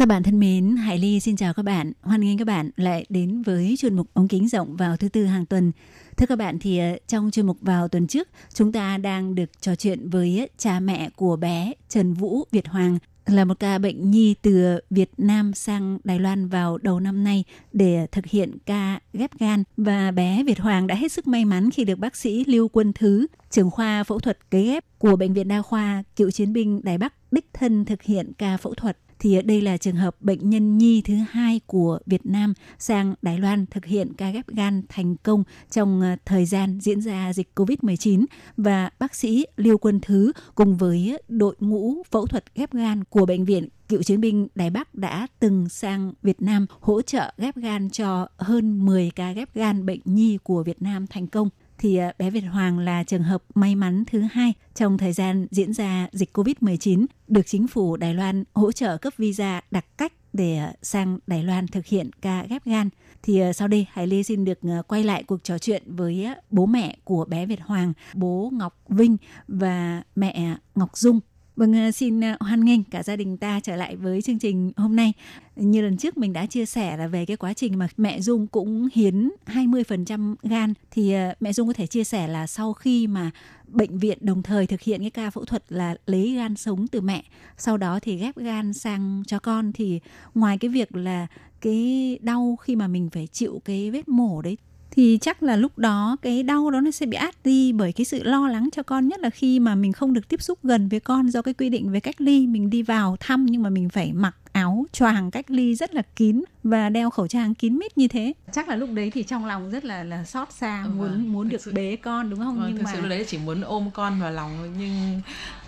Các bạn thân mến, Hải Ly xin chào các bạn. Hoan nghênh các bạn lại đến với chuyên mục ống kính rộng vào thứ tư hàng tuần. Thưa các bạn thì ờ, trong chuyên mục vào tuần trước, chúng ta đang được trò chuyện với cha mẹ của bé Trần Vũ Việt Hoàng là một ca bệnh nhi từ Việt Nam sang Đài Loan vào đầu năm nay để thực hiện ca ghép gan và bé Việt Hoàng đã hết sức may mắn khi được bác sĩ Lưu Quân Thứ, trưởng khoa phẫu thuật cấy ghép của bệnh viện đa khoa cựu chiến binh Đài Bắc đích thân thực hiện ca phẫu thuật thì đây là trường hợp bệnh nhân nhi thứ hai của Việt Nam sang Đài Loan thực hiện ca ghép gan thành công trong ờ, thời gian diễn ra dịch COVID-19 và bác sĩ Liêu Quân Thứ cùng với đội ngũ phẫu thuật ghép gan của bệnh viện cựu chiến binh Đài Bắc đã từng sang Việt Nam hỗ trợ ghép gan cho hơn 10 ca ghép gan bệnh nhi của Việt Nam thành công thì à, bé Việt Hoàng là trường hợp may mắn thứ hai trong thời gian diễn ra dịch COVID-19 được chính phủ Đài Loan hỗ trợ cấp visa đặc cách để à, sang Đài Loan thực hiện ca ghép gan. Thì à, sau đây Hải Lê xin được quay lại cuộc trò chuyện với bố mẹ của bé Việt Hoàng, bố Ngọc Vinh và mẹ Ngọc Dung. Vâng, ờ, xin ờ, hoan nghênh cả gia đình ta trở lại với chương trình hôm nay. Như lần trước mình đã chia sẻ là về cái quá trình mà mẹ Dung cũng hiến 20% gan thì ờ, mẹ Dung có thể chia sẻ là sau khi mà bệnh viện đồng thời thực hiện cái ca phẫu thuật là lấy gan sống từ mẹ, sau đó thì ghép gan sang cho con thì ngoài cái việc là cái đau khi mà mình phải chịu cái vết mổ đấy thì chắc là lúc đó cái đau đó nó sẽ bị át đi bởi cái sự lo lắng cho con nhất là khi mà mình không được tiếp xúc gần với con do cái quy định về cách ly. Mình đi vào thăm nhưng mà mình phải mặc áo choàng cách ly rất là kín và đeo khẩu trang kín mít như thế. Chắc là lúc đấy thì trong lòng rất là là xót xa ừ, muốn muốn được sự... bế con đúng không? Vâng, nhưng thực mà sự lúc đấy chỉ muốn ôm con vào lòng nhưng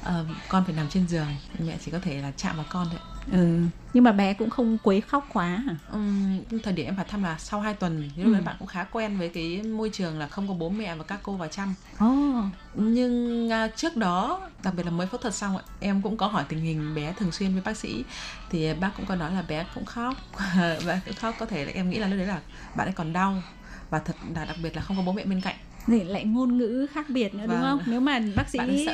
uh, con phải nằm trên giường mẹ chỉ có thể là chạm vào con thôi ừ nhưng mà bé cũng không quấy khóc quá hả? Ừ, thời điểm em vào thăm là sau 2 tuần thì lúc ừ. đấy bạn cũng khá quen với cái môi trường là không có bố mẹ và các cô vào chăm. Oh. Nhưng uh, trước đó đặc biệt là mới phẫu thuật xong em cũng có hỏi tình hình bé thường xuyên với bác sĩ thì bác cũng có nói là bé cũng khóc và cũng khóc có thể là em nghĩ là lúc đấy là bạn ấy còn đau và thật là đặc biệt là không có bố mẹ bên cạnh để lại ngôn ngữ khác biệt nữa vâng. đúng không nếu mà bác sĩ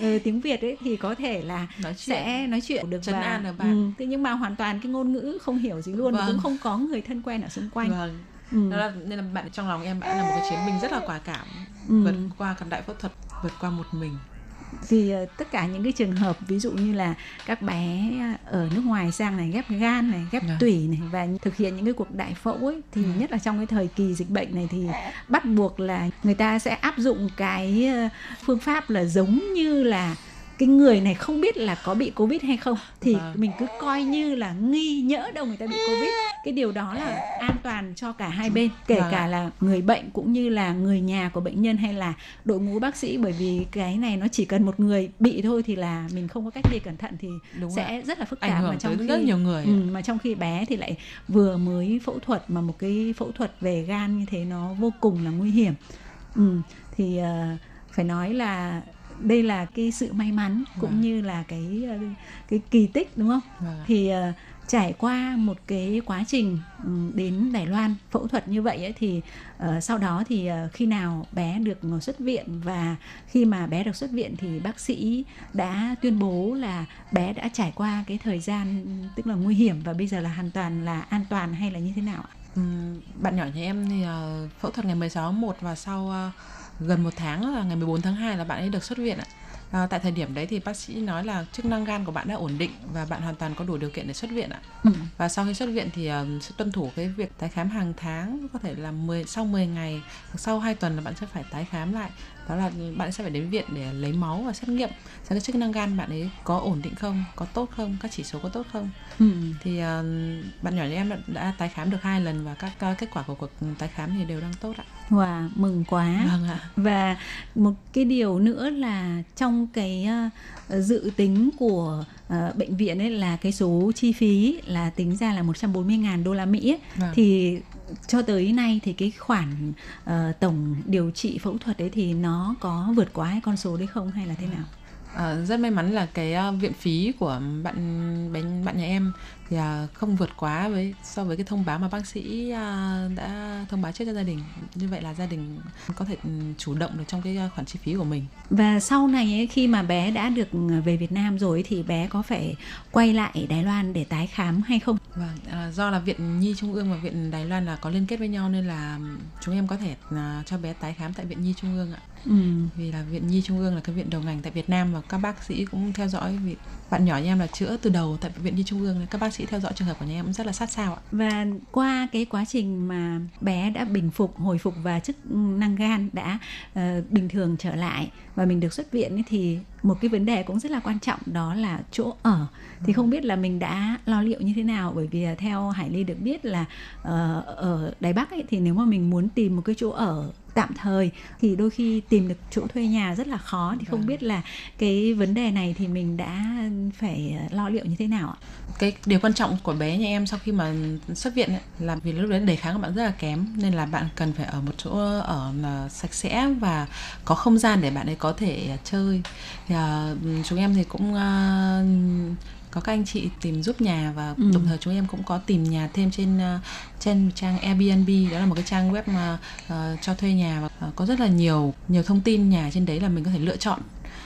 ừ, tiếng việt ấy thì có thể là nói chuyện. sẽ nói chuyện được Trấn và an được bạn. Ừ, thế nhưng mà hoàn toàn cái ngôn ngữ không hiểu gì luôn vâng. cũng không có người thân quen ở xung quanh vâng. Ừ. Đó là, nên là bạn trong lòng em bạn là một cái chiến binh rất là quả cảm ừ. vượt qua cả đại phẫu thuật vượt qua một mình thì uh, tất cả những cái trường hợp ví dụ như là các bé ở nước ngoài sang này ghép gan này ghép yeah. Dạ. tủy này và thực hiện những cái cuộc đại phẫu ấy thì yeah. Dạ. nhất là trong cái thời kỳ dịch bệnh này thì bắt buộc là người ta sẽ áp dụng cái ờ, phương pháp là giống như là cái người này không biết là có bị covid hay không thì vâng. mình cứ coi như là nghi nhỡ đâu người ta bị covid cái điều đó là an toàn cho cả hai bên kể vâng. cả là người bệnh cũng như là người nhà của bệnh nhân hay là đội ngũ bác sĩ bởi vì cái này nó chỉ cần một người bị thôi thì là mình không có cách ly cẩn thận thì Đúng sẽ rồi. rất là phức tạp mà trong khi rất nhiều người ừ, mà trong khi bé thì lại vừa mới phẫu thuật mà một cái phẫu thuật về gan như thế nó vô cùng là nguy hiểm ừ, thì uh, phải nói là đây là cái sự may mắn cũng vâng. như là cái cái kỳ tích đúng không vâng. thì uh, trải qua một cái quá trình ừ, đến Đài Loan phẫu thuật như vậy ấy, thì uh, sau đó thì uh, khi nào bé được xuất viện và khi mà bé được xuất viện thì bác sĩ đã tuyên bố là bé đã trải qua cái thời gian tức là nguy hiểm và bây giờ là hoàn toàn là an toàn hay là như thế nào ạ? Ừ, bạn nhỏ nhà em thì uh, phẫu thuật ngày 16 tháng 1 và sau uh, gần một tháng là ngày 14 tháng 2 là bạn ấy được xuất viện ạ. À, tại thời điểm đấy thì bác sĩ nói là chức năng gan của bạn đã ổn định và bạn hoàn toàn có đủ điều kiện để xuất viện ạ. Ừ. Và sau khi xuất viện thì uh, sẽ tuân thủ cái việc tái khám hàng tháng có thể là 10 sau 10 ngày hoặc sau 2 tuần là bạn sẽ phải tái khám lại. Đó là bạn sẽ phải đến viện để lấy máu và xét nghiệm xem cái chức năng gan bạn ấy có ổn định không, có tốt không, các chỉ số có tốt không. Ừ. Thì uh, bạn nhỏ nhà em đã, đã tái khám được hai lần và các uh, kết quả của cuộc tái khám thì đều đang tốt ạ. Wow, mừng quá. Vâng ạ. Và một cái điều nữa là trong cái uh, dự tính của uh, bệnh viện ấy là cái số chi phí là tính ra là 140.000 đô la Mỹ ấy, vâng. thì cho tới nay thì cái khoản uh, tổng điều trị phẫu thuật đấy thì nó có vượt quá cái con số đấy không hay là thế nào? À, rất may mắn là cái uh, viện phí của bạn bạn bạn nhà em thì uh, không vượt quá với so với cái thông báo mà bác sĩ uh, đã thông báo trước cho gia đình như vậy là gia đình có thể ừ, chủ động được trong cái khoản chi phí của mình và sau này ấy, khi mà bé đã được về Việt Nam rồi thì bé có phải quay lại Đài Loan để tái khám hay không? Vâng, à, do là viện Nhi Trung ương và viện Đài Loan là có liên kết với nhau nên là chúng em có thể uh, cho bé tái khám tại viện Nhi Trung ương ạ. Ừ. Vì là viện Nhi Trung ương là cái viện đầu ngành tại Việt Nam và các bác sĩ cũng theo dõi vì bạn nhỏ nhà em là chữa từ đầu tại bệnh viện Nhi Trung ương nên các bác sĩ theo dõi trường hợp của nhà em cũng rất là sát sao ạ. Và qua cái quá trình mà bé đã bình phục, hồi phục và chức năng gan đã uh, bình thường trở lại và mình được xuất viện ấy, thì một cái vấn đề cũng rất là quan trọng đó là chỗ ở thì không biết là mình đã lo liệu như thế nào bởi vì ờ, theo Hải Ly được biết là uh, ở Đài Bắc ấy, thì nếu mà mình muốn tìm một cái chỗ ở tạm thời thì đôi khi tìm được chỗ thuê nhà rất là khó thì không vâng. biết là cái vấn đề này thì mình đã phải lo liệu như thế nào ạ? Cái điều quan trọng của bé nhà em sau khi mà xuất viện ấy, là vì lúc đấy đề kháng của bạn rất là kém nên là bạn cần phải ở một chỗ ở là sạch sẽ và có không gian để bạn ấy có thể chơi. Thì uh, chúng em thì cũng uh, có các anh chị tìm giúp nhà và ừ. đồng thời chúng em cũng có tìm nhà thêm trên uh, trên trang Airbnb đó là một cái trang web mà uh, cho thuê nhà và uh, có rất là nhiều nhiều thông tin nhà trên đấy là mình có thể lựa chọn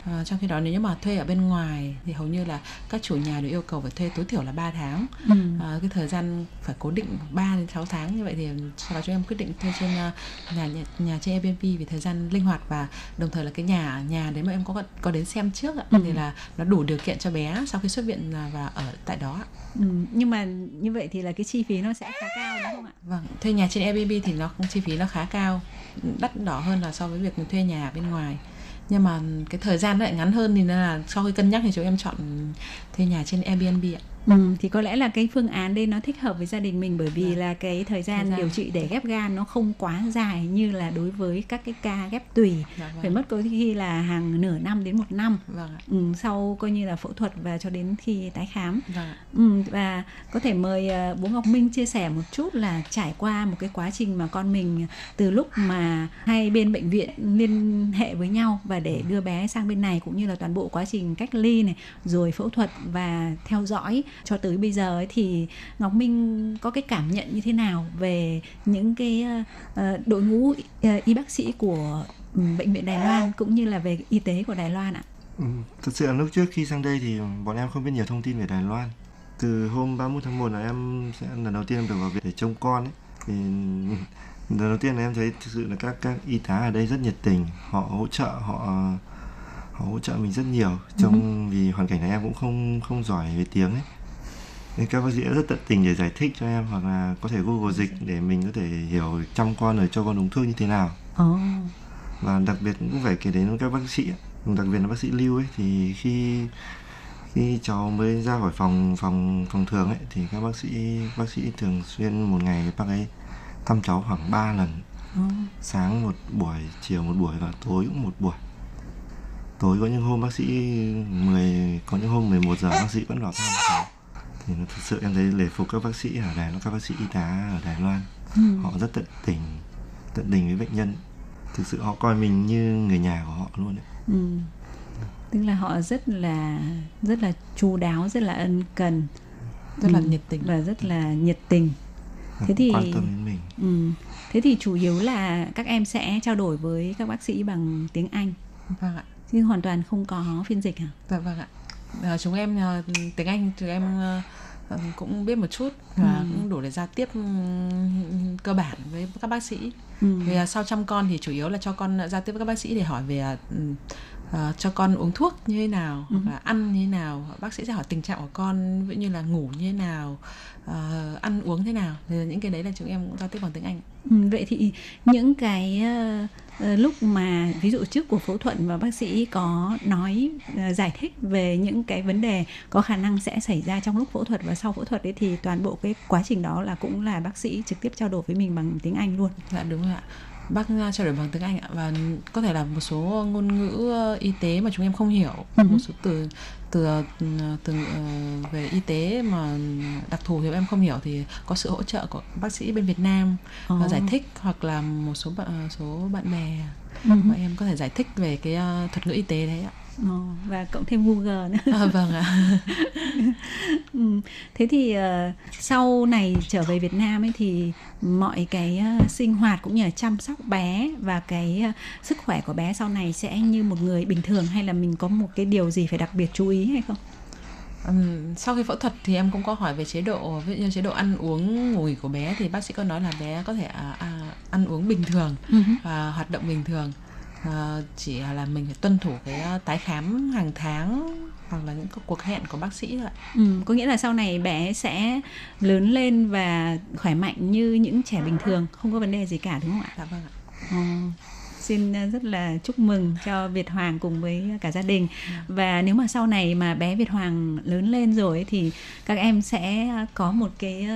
À, trong khi đó nếu như mà thuê ở bên ngoài thì hầu như là các chủ nhà đều yêu cầu phải thuê tối thiểu là 3 tháng ừ. à, cái thời gian phải cố định 3 đến 6 tháng như vậy thì sau đó chúng em quyết định thuê trên uh, nhà, nhà nhà trên Airbnb vì thời gian linh hoạt và đồng thời là cái nhà nhà đấy mà em có có đến xem trước ạ ừ. thì là nó đủ điều kiện cho bé sau khi xuất viện và ở tại đó ừ. nhưng mà như vậy thì là cái chi phí nó sẽ khá cao đúng không ạ? Vâng, thuê nhà trên Airbnb thì nó chi phí nó khá cao đắt đỏ hơn là so với việc thuê nhà bên ngoài nhưng mà cái thời gian lại ngắn hơn thì nên là sau khi cân nhắc thì chúng em chọn thuê nhà trên Airbnb ạ. Ừ, thì có lẽ là cái phương án đây nó thích hợp với gia đình mình bởi vì à. là cái thời gian, điều trị để ghép gan nó không quá dài như là đối với các cái ca ghép tùy. Dạ, vâng. phải mất có khi là hàng nửa năm đến một năm. Vâng ừ, sau coi như là phẫu thuật và cho đến khi tái khám. Vâng ừ, và có thể mời uh, bố Ngọc Minh chia sẻ một chút là trải qua một cái quá trình mà con mình từ lúc mà hai bên bệnh viện liên hệ với nhau và để đưa bé sang bên này cũng như là toàn bộ quá trình cách ly này rồi phẫu thuật và theo dõi cho tới bây giờ ấy, thì Ngọc Minh có cái cảm nhận như thế nào về những cái uh, đội ngũ uh, y bác sĩ của bệnh viện Đài Loan cũng như là về y tế của Đài Loan ạ? Ừ, thật sự là lúc trước khi sang đây thì bọn em không biết nhiều thông tin về Đài Loan. Từ hôm 31 tháng 1 là em sẽ lần đầu tiên được vào viện để trông con ấy. Thì lần đầu tiên là em thấy thực sự là các các y tá ở đây rất nhiệt tình, họ hỗ trợ, họ họ hỗ trợ mình rất nhiều trong ừ. vì hoàn cảnh này em cũng không không giỏi về tiếng ấy nên các bác sĩ rất tận tình để giải thích cho em hoặc là có thể google dịch để mình có thể hiểu chăm con rồi cho con uống thuốc như thế nào. Oh. và đặc biệt cũng phải kể đến các bác sĩ đặc biệt là bác sĩ lưu ấy thì khi khi cháu mới ra khỏi phòng phòng phòng thường ấy thì các bác sĩ bác sĩ thường xuyên một ngày bác ấy thăm cháu khoảng 3 lần. Oh. sáng một buổi chiều một buổi và tối cũng một buổi. Tối có những hôm bác sĩ 10 có những hôm 11 giờ bác sĩ vẫn vào thăm cháu thì thực sự em thấy lễ phục các bác sĩ ở Đài Loan các bác sĩ y tá ở Đài Loan ừ. họ rất tận tình tận tình với bệnh nhân. Thực sự họ coi mình như người nhà của họ luôn đấy. Ừ. tức là họ rất là rất là chu đáo rất là ân cần. Rất là ừ. nhiệt tình. Và rất là nhiệt tình. Thế thì quan tâm đến mình. Ừ. thế thì chủ yếu là các em sẽ trao đổi với các bác sĩ bằng tiếng anh. Vâng ạ. Chứ hoàn toàn không có phiên dịch hả? Dạ vâng ạ à, chúng em tiếng anh chúng em Ờ, cũng biết một chút và ừ. cũng đủ để giao tiếp cơ bản với các bác sĩ ừ. vì sau chăm con thì chủ yếu là cho con giao tiếp với các bác sĩ để hỏi về uh, cho con uống thuốc như thế nào ừ. và ăn như thế nào bác sĩ sẽ hỏi tình trạng của con ví như là ngủ như thế nào uh, ăn uống thế nào thì những cái đấy là chúng em cũng giao tiếp bằng tiếng anh ừ, vậy thì những cái uh, Ờ, lúc mà ví dụ trước cuộc phẫu thuật và bác sĩ có nói ờ, giải thích về những cái vấn đề có khả năng sẽ xảy ra trong lúc phẫu thuật và sau phẫu thuật ấy, thì toàn bộ cái quá trình đó là cũng là bác sĩ trực tiếp trao đổi với mình bằng tiếng Anh luôn. Dạ đúng rồi ạ bác trao đổi bằng tiếng Anh ạ và có thể là một số ngôn ngữ y tế mà chúng em không hiểu uh-huh. một số từ từ từ uh, về y tế mà đặc thù thì em không hiểu thì có sự hỗ trợ của bác sĩ bên Việt Nam oh. giải thích hoặc là một số bạn số bạn bè uh-huh. bọn em có thể giải thích về cái uh, thuật ngữ y tế đấy ạ. Ồ, và cộng thêm Google nữa. À, vâng ạ. ừ. Thế thì uh, sau này trở về Việt Nam ấy thì mọi cái uh, sinh hoạt cũng như là chăm sóc bé và cái uh, sức khỏe của bé sau này sẽ như một người bình thường hay là mình có một cái điều gì phải đặc biệt chú ý hay không? Um, sau khi phẫu thuật thì em cũng có hỏi về chế độ ví dụ như chế độ ăn uống ngủ nghỉ của bé thì bác sĩ có nói là bé có thể à, à, ăn uống bình thường uh-huh. và hoạt động bình thường chỉ là mình phải tuân thủ cái ờ, tái khám hàng tháng hoặc là những cuộc hẹn của bác sĩ thôi ừ, có nghĩa là sau này bé sẽ lớn lên và khỏe mạnh như những trẻ bình thường không có vấn đề gì cả đúng không ạ? Dạ vâng ạ. Ừ xin rất là chúc mừng cho Việt Hoàng cùng với cả gia đình. Và nếu mà sau này mà bé Việt Hoàng lớn lên rồi thì các em sẽ có một cái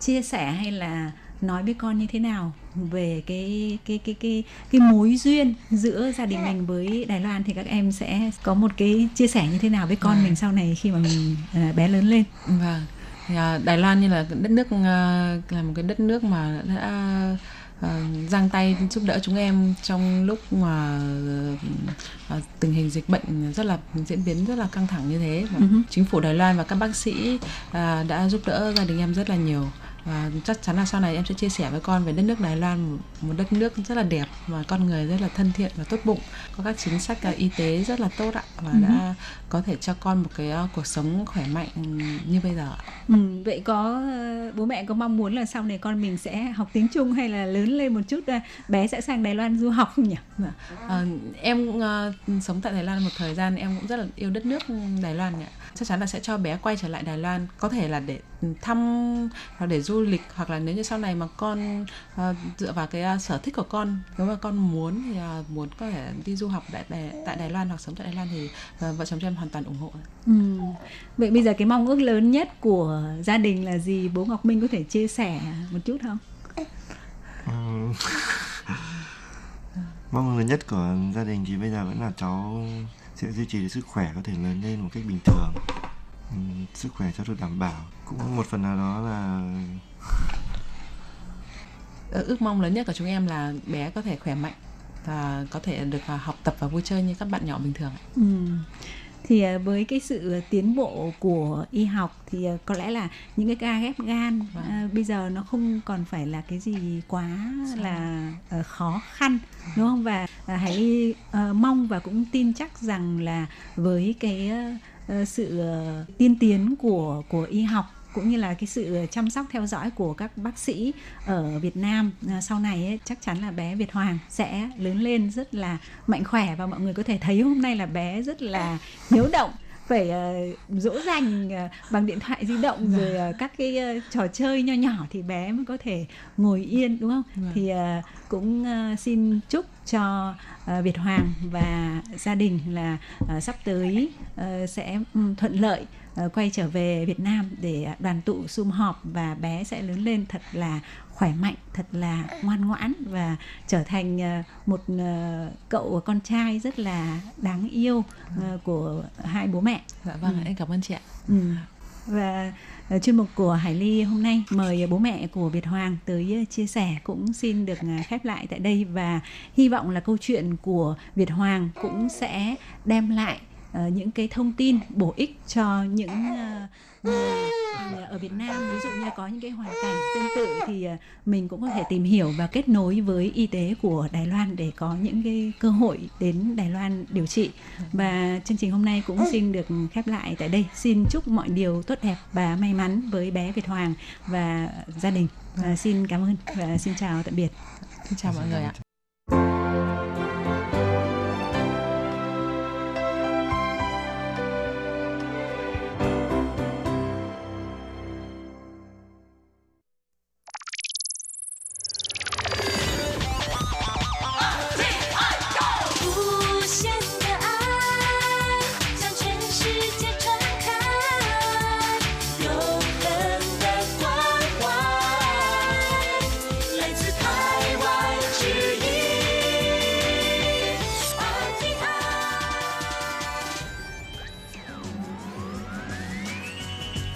chia sẻ hay là nói với con như thế nào về cái cái cái cái cái mối duyên giữa gia đình mình với Đài Loan thì các em sẽ có một cái chia sẻ như thế nào với con vâng. mình sau này khi mà mình à, bé lớn lên. Vâng. À, Đài Loan như là đất nước à, là một cái đất nước mà đã uh, giang tay giúp đỡ chúng em trong lúc mà uh, tình hình dịch bệnh rất là diễn biến rất là căng thẳng như thế. Uh-huh. Chính phủ Đài Loan và các bác sĩ uh, đã giúp đỡ gia đình em rất là nhiều và chắc chắn là sau này em sẽ chia sẻ với con về đất nước Đài Loan một đất nước rất là đẹp và con người rất là thân thiện và tốt bụng có các chính sách à, y tế rất là tốt ạ và ừ. đã có thể cho con một cái à, cuộc sống khỏe mạnh như bây giờ ừ, vậy có ờ, bố mẹ có mong muốn là sau này con mình sẽ học tiếng Trung hay là lớn lên một chút à, bé sẽ sang Đài Loan du học không nhỉ? À, em uh, sống tại Đài Loan một thời gian em cũng rất là yêu đất nước Đài Loan ạ chắc chắn là sẽ cho bé quay trở lại Đài Loan có thể là để thăm hoặc để du lịch hoặc là nếu như sau này mà con uh, dựa vào cái uh, sở thích của con nếu mà con muốn thì uh, muốn có thể đi du học tại Đài, tại Đài Loan hoặc sống tại Đài Loan thì uh, vợ chồng em hoàn toàn ủng hộ. Ừ. Vậy bây giờ cái mong ước lớn nhất của gia đình là gì? Bố Ngọc Minh có thể chia sẻ một chút không? mong ước lớn nhất của gia đình thì bây giờ vẫn là cháu sẽ duy trì được sức khỏe có thể lớn lên một cách bình thường. Ừ, sức khỏe cho được đảm bảo. Cũng một phần nào đó là ước mong lớn nhất của chúng em là bé có thể khỏe mạnh và có thể được à, học tập và vui chơi như các bạn nhỏ bình thường. Ừ thì à, với cái sự tiến bộ của y học thì à, có lẽ là những cái ca ghép gan vâng. à, bây giờ nó không còn phải là cái gì quá là uh, khó khăn đúng không và uh, hãy uh, mong và cũng tin chắc rằng là với cái uh, sự uh, tiên tiến của của y học cũng như là cái sự chăm sóc theo dõi của các bác sĩ ở Việt Nam à, sau này ấy, chắc chắn là bé Việt Hoàng sẽ lớn lên rất là mạnh khỏe và mọi người có thể thấy hôm nay là bé rất là hiếu động phải uh, dỗ dành uh, bằng điện thoại di động rồi uh, các cái uh, trò chơi nho nhỏ thì bé mới có thể ngồi yên đúng không? Vâng. Thì uh, cũng uh, xin chúc cho uh, Việt Hoàng và gia đình là uh, sắp tới uh, sẽ um, thuận lợi quay trở về Việt Nam để đoàn tụ sum họp và bé sẽ lớn lên thật là khỏe mạnh thật là ngoan ngoãn và trở thành một cậu con trai rất là đáng yêu của hai bố mẹ. Dạ vâng, ừ. em cảm ơn chị ạ. Ừ. Và chuyên mục của Hải Ly hôm nay mời bố mẹ của Việt Hoàng tới chia sẻ cũng xin được khép lại tại đây và hy vọng là câu chuyện của Việt Hoàng cũng sẽ đem lại uh, những cái thông tin bổ ích cho những uh, người ở Việt Nam. Ví dụ như có những cái hoàn cảnh tương tự thì mình cũng có thể tìm hiểu và kết nối với y tế của Đài Loan để có những cái cơ hội đến Đài Loan điều trị. Và chương trình hôm nay cũng xin được khép lại tại đây. Xin chúc mọi điều tốt đẹp và may mắn với bé Việt Hoàng và gia đình. Và xin cảm ơn và xin chào tạm biệt. Xin chào mọi người ạ.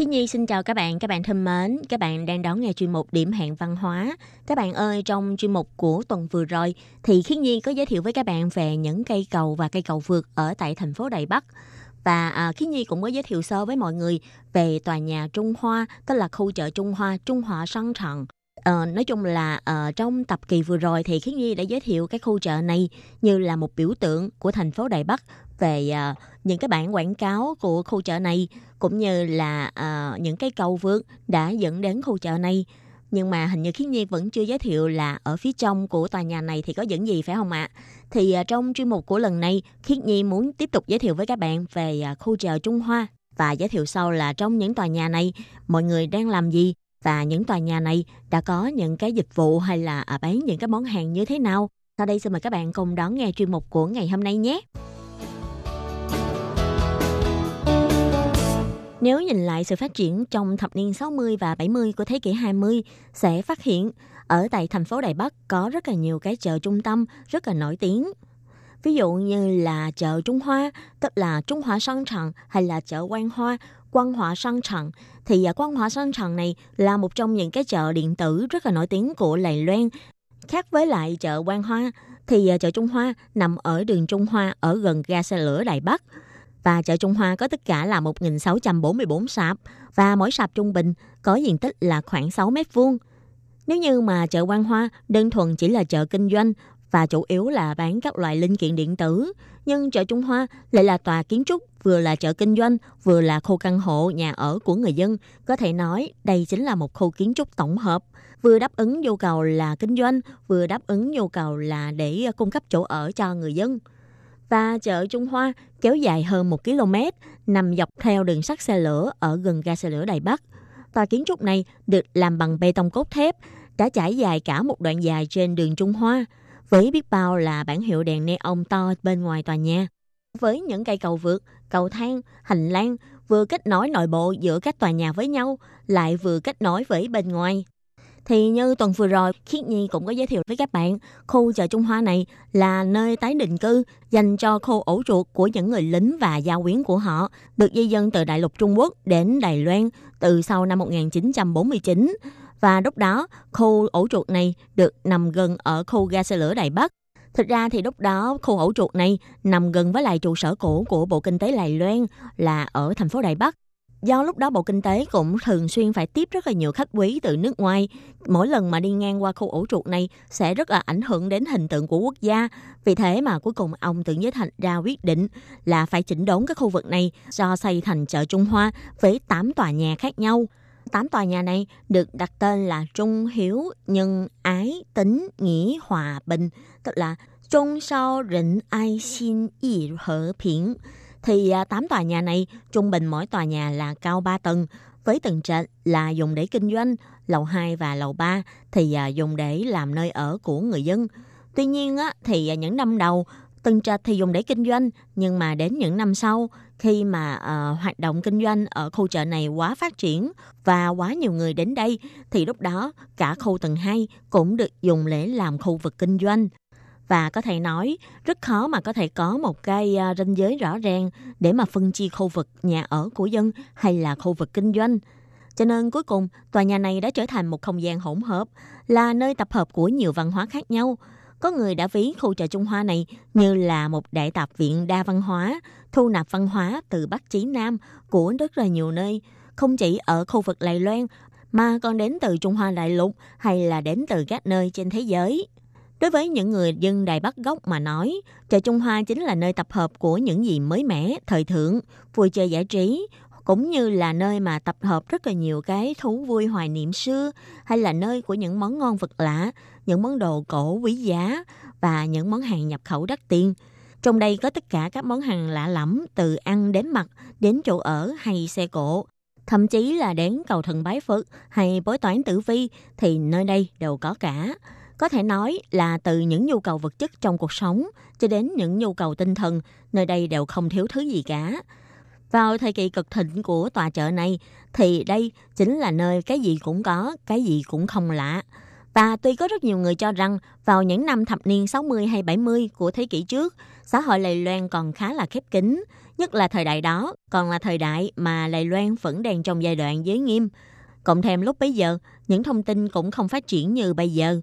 Khi Nhi xin chào các bạn, các bạn thân mến, các bạn đang đón nghe chuyên mục Điểm hẹn văn hóa. Các bạn ơi, trong chuyên mục của tuần vừa rồi thì Khiết Nhi có giới thiệu với các bạn về những cây cầu và cây cầu vượt ở tại thành phố Đài Bắc. Và à, Khiết Nhi cũng có giới thiệu sơ với mọi người về tòa nhà Trung Hoa, tức là khu chợ Trung Hoa, Trung Hoa Sang Trần. À, nói chung là uh, trong tập kỳ vừa rồi thì Khiết Nhi đã giới thiệu cái khu chợ này như là một biểu tượng của thành phố Đài Bắc về uh, những cái bản quảng cáo của khu chợ này cũng như là uh, những cái cầu vượt đã dẫn đến khu chợ này. Nhưng mà hình như khiết nhi vẫn chưa giới thiệu là ở phía trong của tòa nhà này thì có những gì phải không ạ? Thì uh, trong chuyên mục của lần này khiết nhi muốn tiếp tục giới thiệu với các bạn về uh, khu chợ trung hoa và giới thiệu sau là trong những tòa nhà này mọi người đang làm gì và những tòa nhà này đã có những cái dịch vụ hay là à, bán những cái món hàng như thế nào sau đây xin mời các bạn cùng đón nghe chuyên mục của ngày hôm nay nhé Nếu nhìn lại sự phát triển trong thập niên 60 và 70 của thế kỷ 20, sẽ phát hiện ở tại thành phố Đài Bắc có rất là nhiều cái chợ trung tâm rất là nổi tiếng. Ví dụ như là chợ Trung Hoa, tức là Trung Hoa Sơn Trần hay là chợ Quan Hoa, Quan Hoa Sang Trần. Thì à, Quan Hoa Sang Trần này là một trong những cái chợ điện tử rất là nổi tiếng của Lài Loan. Khác với lại chợ Quan Hoa, thì à, chợ Trung Hoa nằm ở đường Trung Hoa ở gần ga xe lửa Đài Bắc – và chợ Trung Hoa có tất cả là 1.644 sạp và mỗi sạp trung bình có diện tích là khoảng 6 mét vuông. Nếu như mà chợ Quan Hoa đơn thuần chỉ là chợ kinh doanh và chủ yếu là bán các loại linh kiện điện tử, nhưng chợ Trung Hoa lại là tòa kiến trúc vừa là chợ kinh doanh, vừa là khu căn hộ nhà ở của người dân. Có thể nói đây chính là một khu kiến trúc tổng hợp, vừa đáp ứng nhu cầu là kinh doanh, vừa đáp ứng nhu cầu là để ờ, cung cấp chỗ ở cho người dân và chợ Trung Hoa kéo dài hơn 1 km, nằm dọc theo đường sắt xe lửa ở gần ga xe lửa Đài Bắc. Tòa kiến trúc này được làm bằng bê tông cốt thép, đã trải dài cả một đoạn dài trên đường Trung Hoa, với biết bao là bản hiệu đèn neon to bên ngoài tòa nhà. Với những cây cầu vượt, cầu thang, hành lang vừa kết nối nội bộ giữa các tòa nhà với nhau, lại vừa kết nối với bên ngoài. Thì như tuần vừa rồi, Khiết Nhi cũng có giới thiệu với các bạn, khu chợ Trung Hoa này là nơi tái định cư dành cho khu ổ chuột của những người lính và gia quyến của họ, được di dân từ Đại lục Trung Quốc đến Đài Loan từ sau năm 1949. Và lúc đó, khu ổ chuột này được nằm gần ở khu ga xe lửa Đài Bắc. Thực ra thì lúc đó khu ổ chuột này nằm gần với lại trụ sở cũ của Bộ Kinh tế Lài Loan, là ở thành phố Đài Bắc do lúc đó Bộ Kinh tế cũng thường xuyên phải tiếp rất là nhiều khách quý từ nước ngoài. Mỗi lần mà đi ngang qua khu ổ chuột này sẽ rất là ảnh hưởng đến hình tượng của quốc gia. Vì thế mà cuối cùng ông tưởng giới thành ra quyết định là phải chỉnh đốn cái khu vực này do xây thành chợ Trung Hoa với 8 tòa nhà khác nhau. 8 tòa nhà này được đặt tên là Trung Hiếu, Nhân, Ái, Tính, Nghĩa, Hòa, Bình, tức là Trung Sao Rịnh Ai Xin Y Hở Phiển thì à, 8 tòa nhà này trung bình mỗi tòa nhà là cao 3 tầng với tầng trệt là dùng để kinh doanh, lầu 2 và lầu 3 thì à, dùng để làm nơi ở của người dân. Tuy nhiên á, thì à, những năm đầu tầng trệt thì dùng để kinh doanh nhưng mà đến những năm sau khi mà uh, hoạt động kinh doanh ở khu chợ này quá phát triển và quá nhiều người đến đây thì lúc đó cả khu tầng 2 cũng được dùng để làm khu vực kinh doanh và có thể nói rất khó mà có thể có một cái uh, ranh giới rõ ràng để mà phân chia khu vực nhà ở của dân hay là khu vực kinh doanh. Cho nên cuối cùng, tòa nhà này đã trở thành một không gian hỗn hợp, là nơi tập hợp của nhiều văn hóa khác nhau. Có người đã ví khu chợ Trung Hoa này như là một đại tạp viện đa văn hóa, thu nạp văn hóa từ Bắc chí Nam của rất là nhiều nơi, không chỉ ở khu vực Đài Loan mà còn đến từ Trung Hoa đại lục hay là đến từ các nơi trên thế giới. Đối với những người dân Đài Bắc gốc mà nói, chợ Trung Hoa chính là nơi tập hợp của những gì mới mẻ, thời thượng, vui chơi giải trí, cũng như là nơi mà tập hợp rất là nhiều cái thú vui hoài niệm xưa hay là nơi của những món ngon vật lạ, những món đồ cổ quý giá và những món hàng nhập khẩu đắt tiền. Trong đây có tất cả các món hàng lạ lẫm từ ăn đến mặc đến chỗ ở hay xe cộ. Thậm chí là đến cầu thần bái Phật hay bói toán tử vi thì nơi đây đều có cả. Có thể nói là từ những nhu cầu vật chất trong cuộc sống cho đến những nhu cầu tinh thần, nơi đây đều không thiếu thứ gì cả. Vào thời kỳ cực thịnh của tòa chợ này thì đây chính là nơi cái gì cũng có, cái gì cũng không lạ. Và tuy có rất nhiều người cho rằng vào những năm thập niên 60 hay 70 của thế kỷ trước, xã hội Lầy Loan còn khá là khép kín, nhất là thời đại đó còn là thời đại mà Lầy Loan vẫn đang trong giai đoạn giới nghiêm. Cộng thêm lúc bấy giờ, những thông tin cũng không phát triển như bây giờ.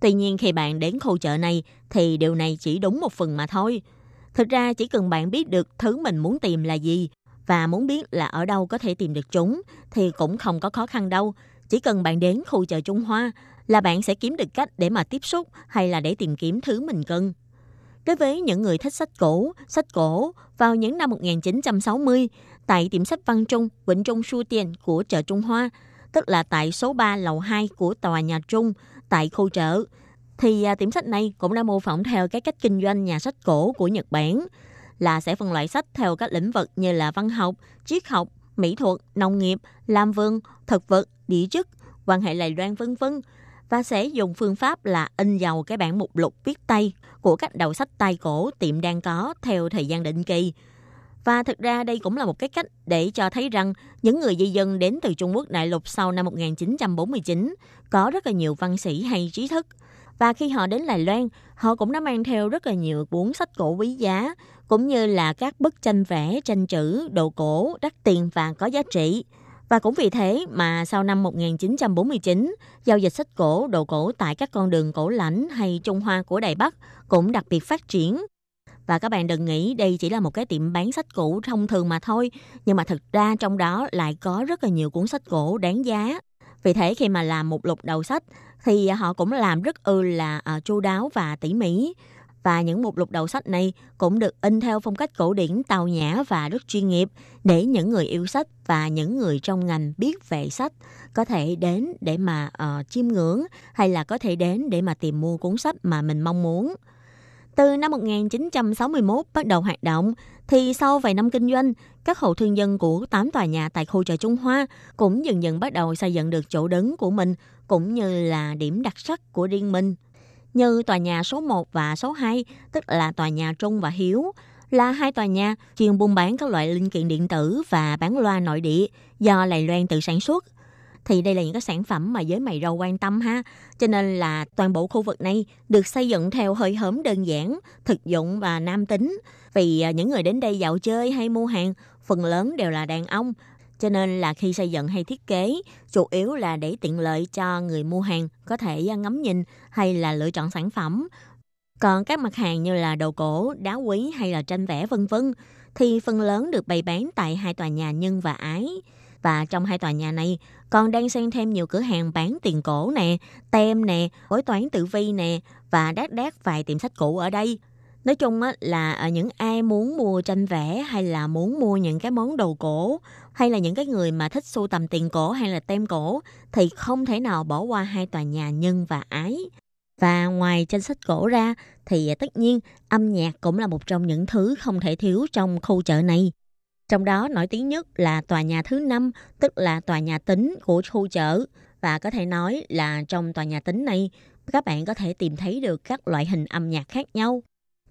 Tuy nhiên khi bạn đến khu chợ này thì điều này chỉ đúng một phần mà thôi. Thực ra chỉ cần bạn biết được thứ mình muốn tìm là gì và muốn biết là ở đâu có thể tìm được chúng thì cũng không có khó khăn đâu. Chỉ cần bạn đến khu chợ Trung Hoa là bạn sẽ kiếm được cách để mà tiếp xúc hay là để tìm kiếm thứ mình cần. Đối với những người thích sách cổ, sách cổ, vào những năm 1960, tại tiệm sách Văn Trung, Vĩnh Trung Su Tiền của chợ Trung Hoa, tức là tại số 3 lầu 2 của tòa nhà Trung, tại khu chợ, thì à, tiệm sách này cũng đã mô phỏng theo cái cách kinh doanh nhà sách cổ của Nhật Bản, là sẽ phân loại sách theo các lĩnh vực như là văn học, triết học, mỹ thuật, nông nghiệp, làm vườn, thực vật, địa chất, quan hệ Đài Loan vân vân và sẽ dùng phương pháp là in dầu cái bản mục lục viết tay của các đầu sách tay cổ tiệm đang có theo thời gian định kỳ. Và thực ra đây cũng là một cái cách để cho thấy rằng những người di dân đến từ Trung Quốc đại lục sau năm 1949 có rất là nhiều văn sĩ hay trí thức. Và khi họ đến Đài Loan, họ cũng đã mang theo rất là nhiều cuốn sách cổ quý giá, cũng như là các bức tranh vẽ, tranh chữ, đồ cổ, đắt tiền và có giá trị. Và cũng vì thế mà sau năm 1949, giao dịch sách cổ, đồ cổ tại các con đường cổ lãnh hay Trung Hoa của Đài Bắc cũng đặc biệt phát triển. Và các bạn đừng nghĩ đây chỉ là một cái tiệm bán sách cũ thông thường mà thôi, nhưng mà thực ra trong đó lại có rất là nhiều cuốn sách cổ đáng giá. Vì thế khi mà làm một lục đầu sách thì họ cũng làm rất ư là uh, chu đáo và tỉ mỉ và những mục lục đầu sách này cũng được in theo phong cách cổ điển tào nhã và rất chuyên nghiệp để những người yêu sách và những người trong ngành biết về sách có thể đến để mà uh, chiêm ngưỡng hay là có thể đến để mà tìm mua cuốn sách mà mình mong muốn. Từ năm 1961 bắt đầu hoạt động, thì sau vài năm kinh doanh, các hộ thương dân của 8 tòa nhà tại khu chợ Trung Hoa cũng dần dần bắt đầu xây dựng được chỗ đứng của mình, cũng như là điểm đặc sắc của riêng mình như tòa nhà số 1 và số 2, tức là tòa nhà Trung và Hiếu, là hai tòa nhà chuyên buôn bán các loại linh kiện điện tử và bán loa nội địa do Lài Loan tự sản xuất. Thì đây là những cái sản phẩm mà giới mày râu quan tâm ha. Cho nên là toàn bộ khu vực này được xây dựng theo hơi hớm đơn giản, thực dụng và nam tính. Vì à, những người đến đây dạo chơi hay mua hàng, phần lớn đều là đàn ông cho nên là khi xây dựng hay thiết kế, chủ yếu là để tiện lợi cho người mua hàng có thể à, ngắm nhìn hay là lựa chọn sản phẩm. Còn các mặt hàng như là đồ cổ, đá quý hay là tranh vẽ vân vân thì phần lớn được bày bán tại hai tòa nhà Nhân và Ái. Và trong hai tòa nhà này còn đang xen thêm nhiều cửa hàng bán tiền cổ nè, tem nè, bói toán tử vi nè và đát đát vài tiệm sách cũ ở đây. Nói chung á, là ở những ai muốn mua tranh vẽ hay là muốn mua những cái món đồ cổ hay là những cái người mà thích sưu tầm tiền cổ hay là tem cổ thì không thể nào bỏ qua hai tòa nhà nhân và ái. Và ngoài tranh sách cổ ra thì à, tất nhiên âm nhạc cũng là một trong những thứ không thể thiếu trong khu chợ này. Trong đó nổi tiếng nhất là tòa nhà thứ năm, tức là tòa nhà tính của khu chợ. Và có thể nói là trong tòa nhà tính này, các bạn có thể tìm thấy được các loại hình âm nhạc khác nhau.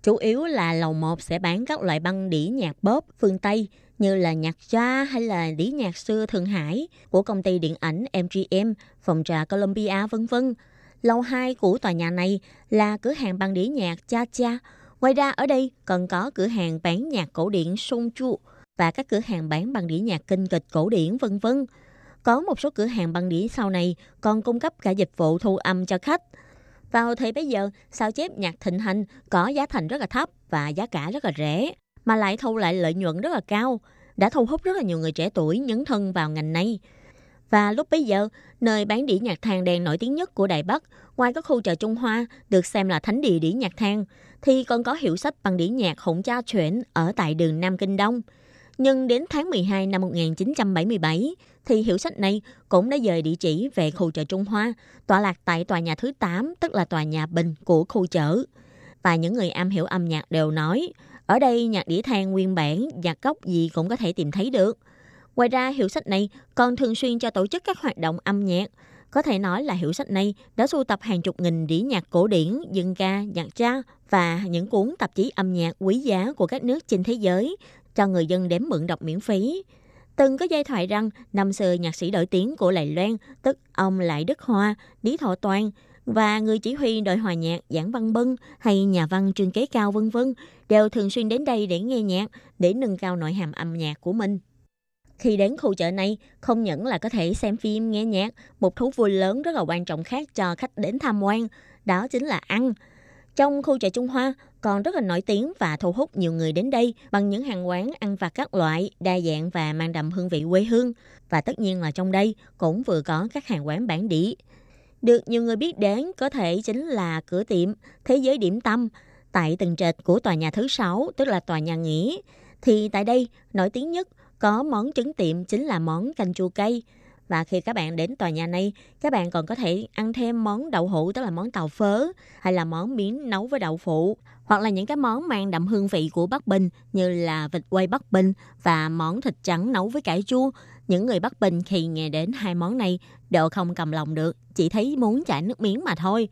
Chủ yếu là lầu 1 sẽ bán các loại băng đĩa nhạc bóp phương Tây như là nhạc gia hay là đĩa nhạc xưa Thượng Hải của công ty điện ảnh MGM, phòng trà Columbia vân vân. Lầu 2 của tòa nhà này là cửa hàng băng đĩa nhạc Cha Cha. Ngoài ra ở đây còn có cửa hàng bán nhạc cổ điển Song Chu và các cửa hàng bán băng đĩa nhạc kinh kịch cổ điển vân vân. Có một số cửa hàng băng đĩa sau này còn cung cấp cả dịch vụ thu âm cho khách. Vào thời bấy giờ, sao chép nhạc thịnh hành có giá thành rất là thấp và giá cả rất là rẻ, mà lại thu lại lợi nhuận rất là cao, đã thu hút rất là nhiều người trẻ tuổi nhấn thân vào ngành này. Và lúc bấy giờ, nơi bán đĩa nhạc than đèn nổi tiếng nhất của Đài Bắc, ngoài các khu chợ Trung Hoa được xem là thánh địa đĩa nhạc than, thì còn có hiệu sách bằng đĩa nhạc Hỗn Cha Chuyển ở tại đường Nam Kinh Đông. Nhưng đến tháng 12 năm 1977, thì hiệu sách này cũng đã dời địa chỉ về khu chợ Trung Hoa, tọa lạc tại tòa nhà thứ 8, tức là tòa nhà Bình của khu chợ. Và những người am hiểu âm nhạc đều nói, ở đây nhạc đĩa than nguyên bản, nhạc gốc gì cũng có thể tìm thấy được. Ngoài ra, hiệu sách này còn thường xuyên cho tổ chức các hoạt động âm nhạc. Có thể nói là hiệu sách này đã sưu tập hàng chục nghìn đĩa nhạc cổ điển, dân ca, nhạc cha và những cuốn tạp chí âm nhạc quý giá của các nước trên thế giới cho người dân đếm mượn đọc miễn phí. Từng có giai thoại rằng năm xưa nhạc sĩ nổi tiếng của Lài Loan, tức ông Lại Đức Hoa, Lý Thọ Toàn và người chỉ huy đội hòa nhạc Giảng Văn Bân hay nhà văn Trương Kế Cao vân vân đều thường xuyên đến đây để nghe nhạc, để nâng cao nội hàm âm nhạc của mình. Khi đến khu chợ này, không những là có thể xem phim, nghe nhạc, một thú vui lớn rất là quan trọng khác cho khách đến tham quan, đó chính là ăn. Trong khu chợ Trung Hoa còn rất là nổi tiếng và thu hút nhiều người đến đây bằng những hàng quán ăn vặt các loại đa dạng và mang đậm hương vị quê hương. Và tất nhiên là trong đây cũng vừa có các hàng quán bản địa. Được nhiều người biết đến có thể chính là cửa tiệm Thế giới điểm tâm tại tầng trệt của tòa nhà thứ sáu, tức là tòa nhà nghỉ. Thì tại đây nổi tiếng nhất có món trứng tiệm chính là món canh chua cây. Và khi các bạn đến tòa nhà này, các bạn còn có thể ăn thêm món đậu hũ tức là món tàu phớ hay là món miến nấu với đậu phụ hoặc là những cái món mang đậm hương vị của Bắc Bình như là vịt quay Bắc Bình và món thịt trắng nấu với cải chua. Những người Bắc Bình khi nghe đến hai món này đều không cầm lòng được, chỉ thấy muốn chảy nước miếng mà thôi.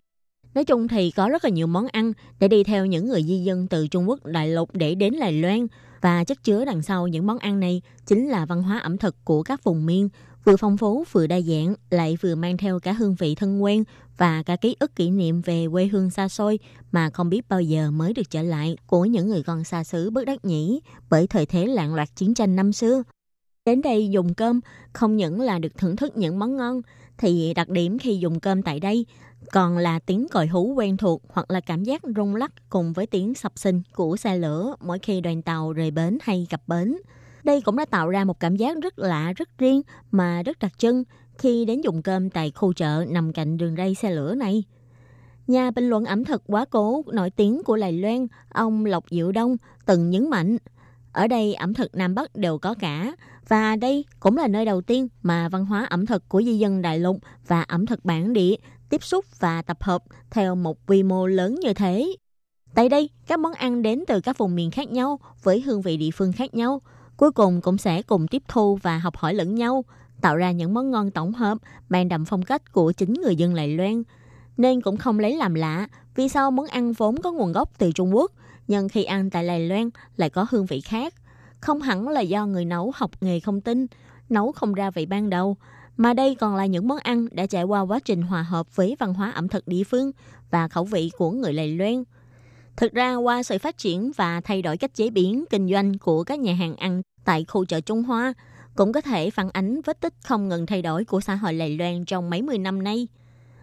Nói chung thì có rất là nhiều món ăn để đi theo những người di dân từ Trung Quốc đại lục để đến Đài Loan và chất chứa đằng sau những món ăn này chính là văn hóa ẩm thực của các vùng miền, vừa phong phú vừa đa dạng, lại vừa mang theo cả hương vị thân quen và cả ký ức kỷ niệm về quê hương xa xôi mà không biết bao giờ mới được trở lại của những người con xa xứ bất đắc nhĩ bởi thời thế lạng loạt chiến tranh năm xưa. Đến đây dùng cơm không những là được thưởng thức những món ngon, thì đặc điểm khi dùng cơm tại đây còn là tiếng còi hú quen thuộc hoặc là cảm giác rung lắc cùng với tiếng sập sinh của xe lửa mỗi khi đoàn tàu rời bến hay cập bến. Đây cũng đã tạo ra một cảm giác rất lạ, rất riêng mà rất đặc trưng khi đến dùng cơm tại khu chợ nằm cạnh đường ray xe lửa này. Nhà bình luận ẩm thực quá cố nổi tiếng của Lài Loan, ông Lộc Diệu Đông từng nhấn mạnh, ở đây ẩm thực Nam Bắc đều có cả, và đây cũng là nơi đầu tiên mà văn hóa ẩm thực của di dân đại lục và ẩm thực bản địa tiếp xúc và tập hợp theo một quy mô lớn như thế. Tại đây, các món ăn đến từ các vùng miền khác nhau với hương vị địa phương khác nhau, cuối cùng cũng sẽ cùng tiếp thu và học hỏi lẫn nhau, tạo ra những món ngon tổng hợp mang đậm phong cách của chính người dân Lài Loan. Nên cũng không lấy làm lạ vì sao món ăn vốn có nguồn gốc từ Trung Quốc, nhưng khi ăn tại Lài Loan lại có hương vị khác. Không hẳn là do người nấu học nghề không tinh nấu không ra vị ban đầu, mà đây còn là những món ăn đã trải qua quá trình hòa hợp với văn hóa ẩm thực địa phương và khẩu vị của người Lài Loan. Thực ra qua sự phát triển và thay đổi cách chế biến, kinh doanh của các nhà hàng ăn tại khu chợ Trung Hoa cũng có thể phản ánh vết tích không ngừng thay đổi của xã hội Lài Loan trong mấy mươi năm nay.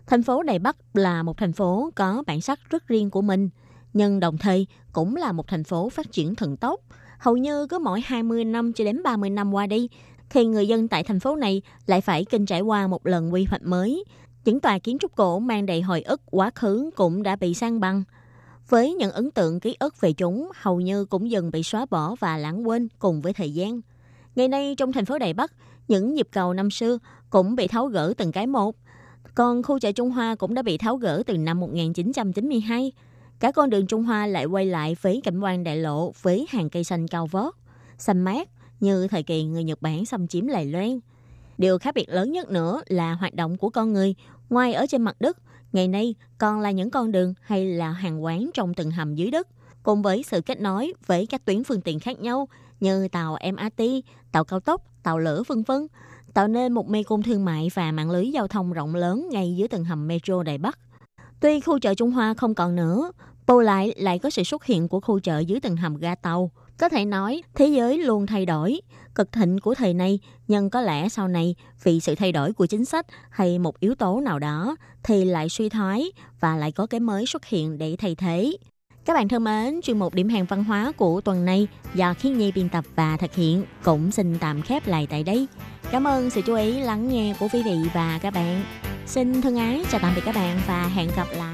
Thành phố Đài Bắc là một thành phố có bản sắc rất riêng của mình, nhưng đồng thời cũng là một thành phố phát triển thần tốc. Hầu như cứ mỗi 20 năm cho đến 30 năm qua đi thì người dân tại thành phố này lại phải kinh trải qua một lần quy hoạch mới. Những tòa kiến trúc cổ mang đầy hồi ức quá khứ cũng đã bị sang bằng. Với những ấn tượng ký ức về chúng hầu như cũng dần bị xóa bỏ và lãng quên cùng với thời gian. Ngày nay trong thành phố Đài Bắc, những nhịp cầu năm xưa cũng bị tháo gỡ từng cái một. Còn khu chợ Trung Hoa cũng đã bị tháo gỡ từ năm 1992. Cả con đường Trung Hoa lại quay lại với cảnh quan đại lộ với hàng cây xanh cao vót, xanh mát, như thời kỳ người Nhật Bản xâm chiếm Lài Loan. Điều khác biệt lớn nhất nữa là hoạt động của con người ngoài ở trên mặt đất, ngày nay còn là những con đường hay là hàng quán trong từng hầm dưới đất, cùng với sự kết nối với các tuyến phương tiện khác nhau như tàu MRT, tàu cao tốc, tàu lửa vân vân, tạo nên một mê cung thương mại và mạng lưới giao thông rộng lớn ngay dưới tầng hầm metro Đài Bắc. Tuy khu chợ Trung Hoa không còn nữa, bù lại lại có sự xuất hiện của khu chợ dưới tầng hầm ga tàu. Có thể nói, thế giới luôn thay đổi. Cực thịnh của thời nay nhưng có lẽ sau này, vì sự thay đổi của chính sách hay một yếu tố nào đó, thì lại suy thoái và lại có cái mới xuất hiện để thay thế. Các bạn thân mến, chuyên mục điểm hàng văn hóa của tuần này do Khiến Nhi biên tập và thực hiện cũng xin tạm khép lại tại đây. Cảm ơn sự chú ý lắng nghe của quý vị và các bạn. Xin thân ái chào tạm biệt các bạn và hẹn gặp lại.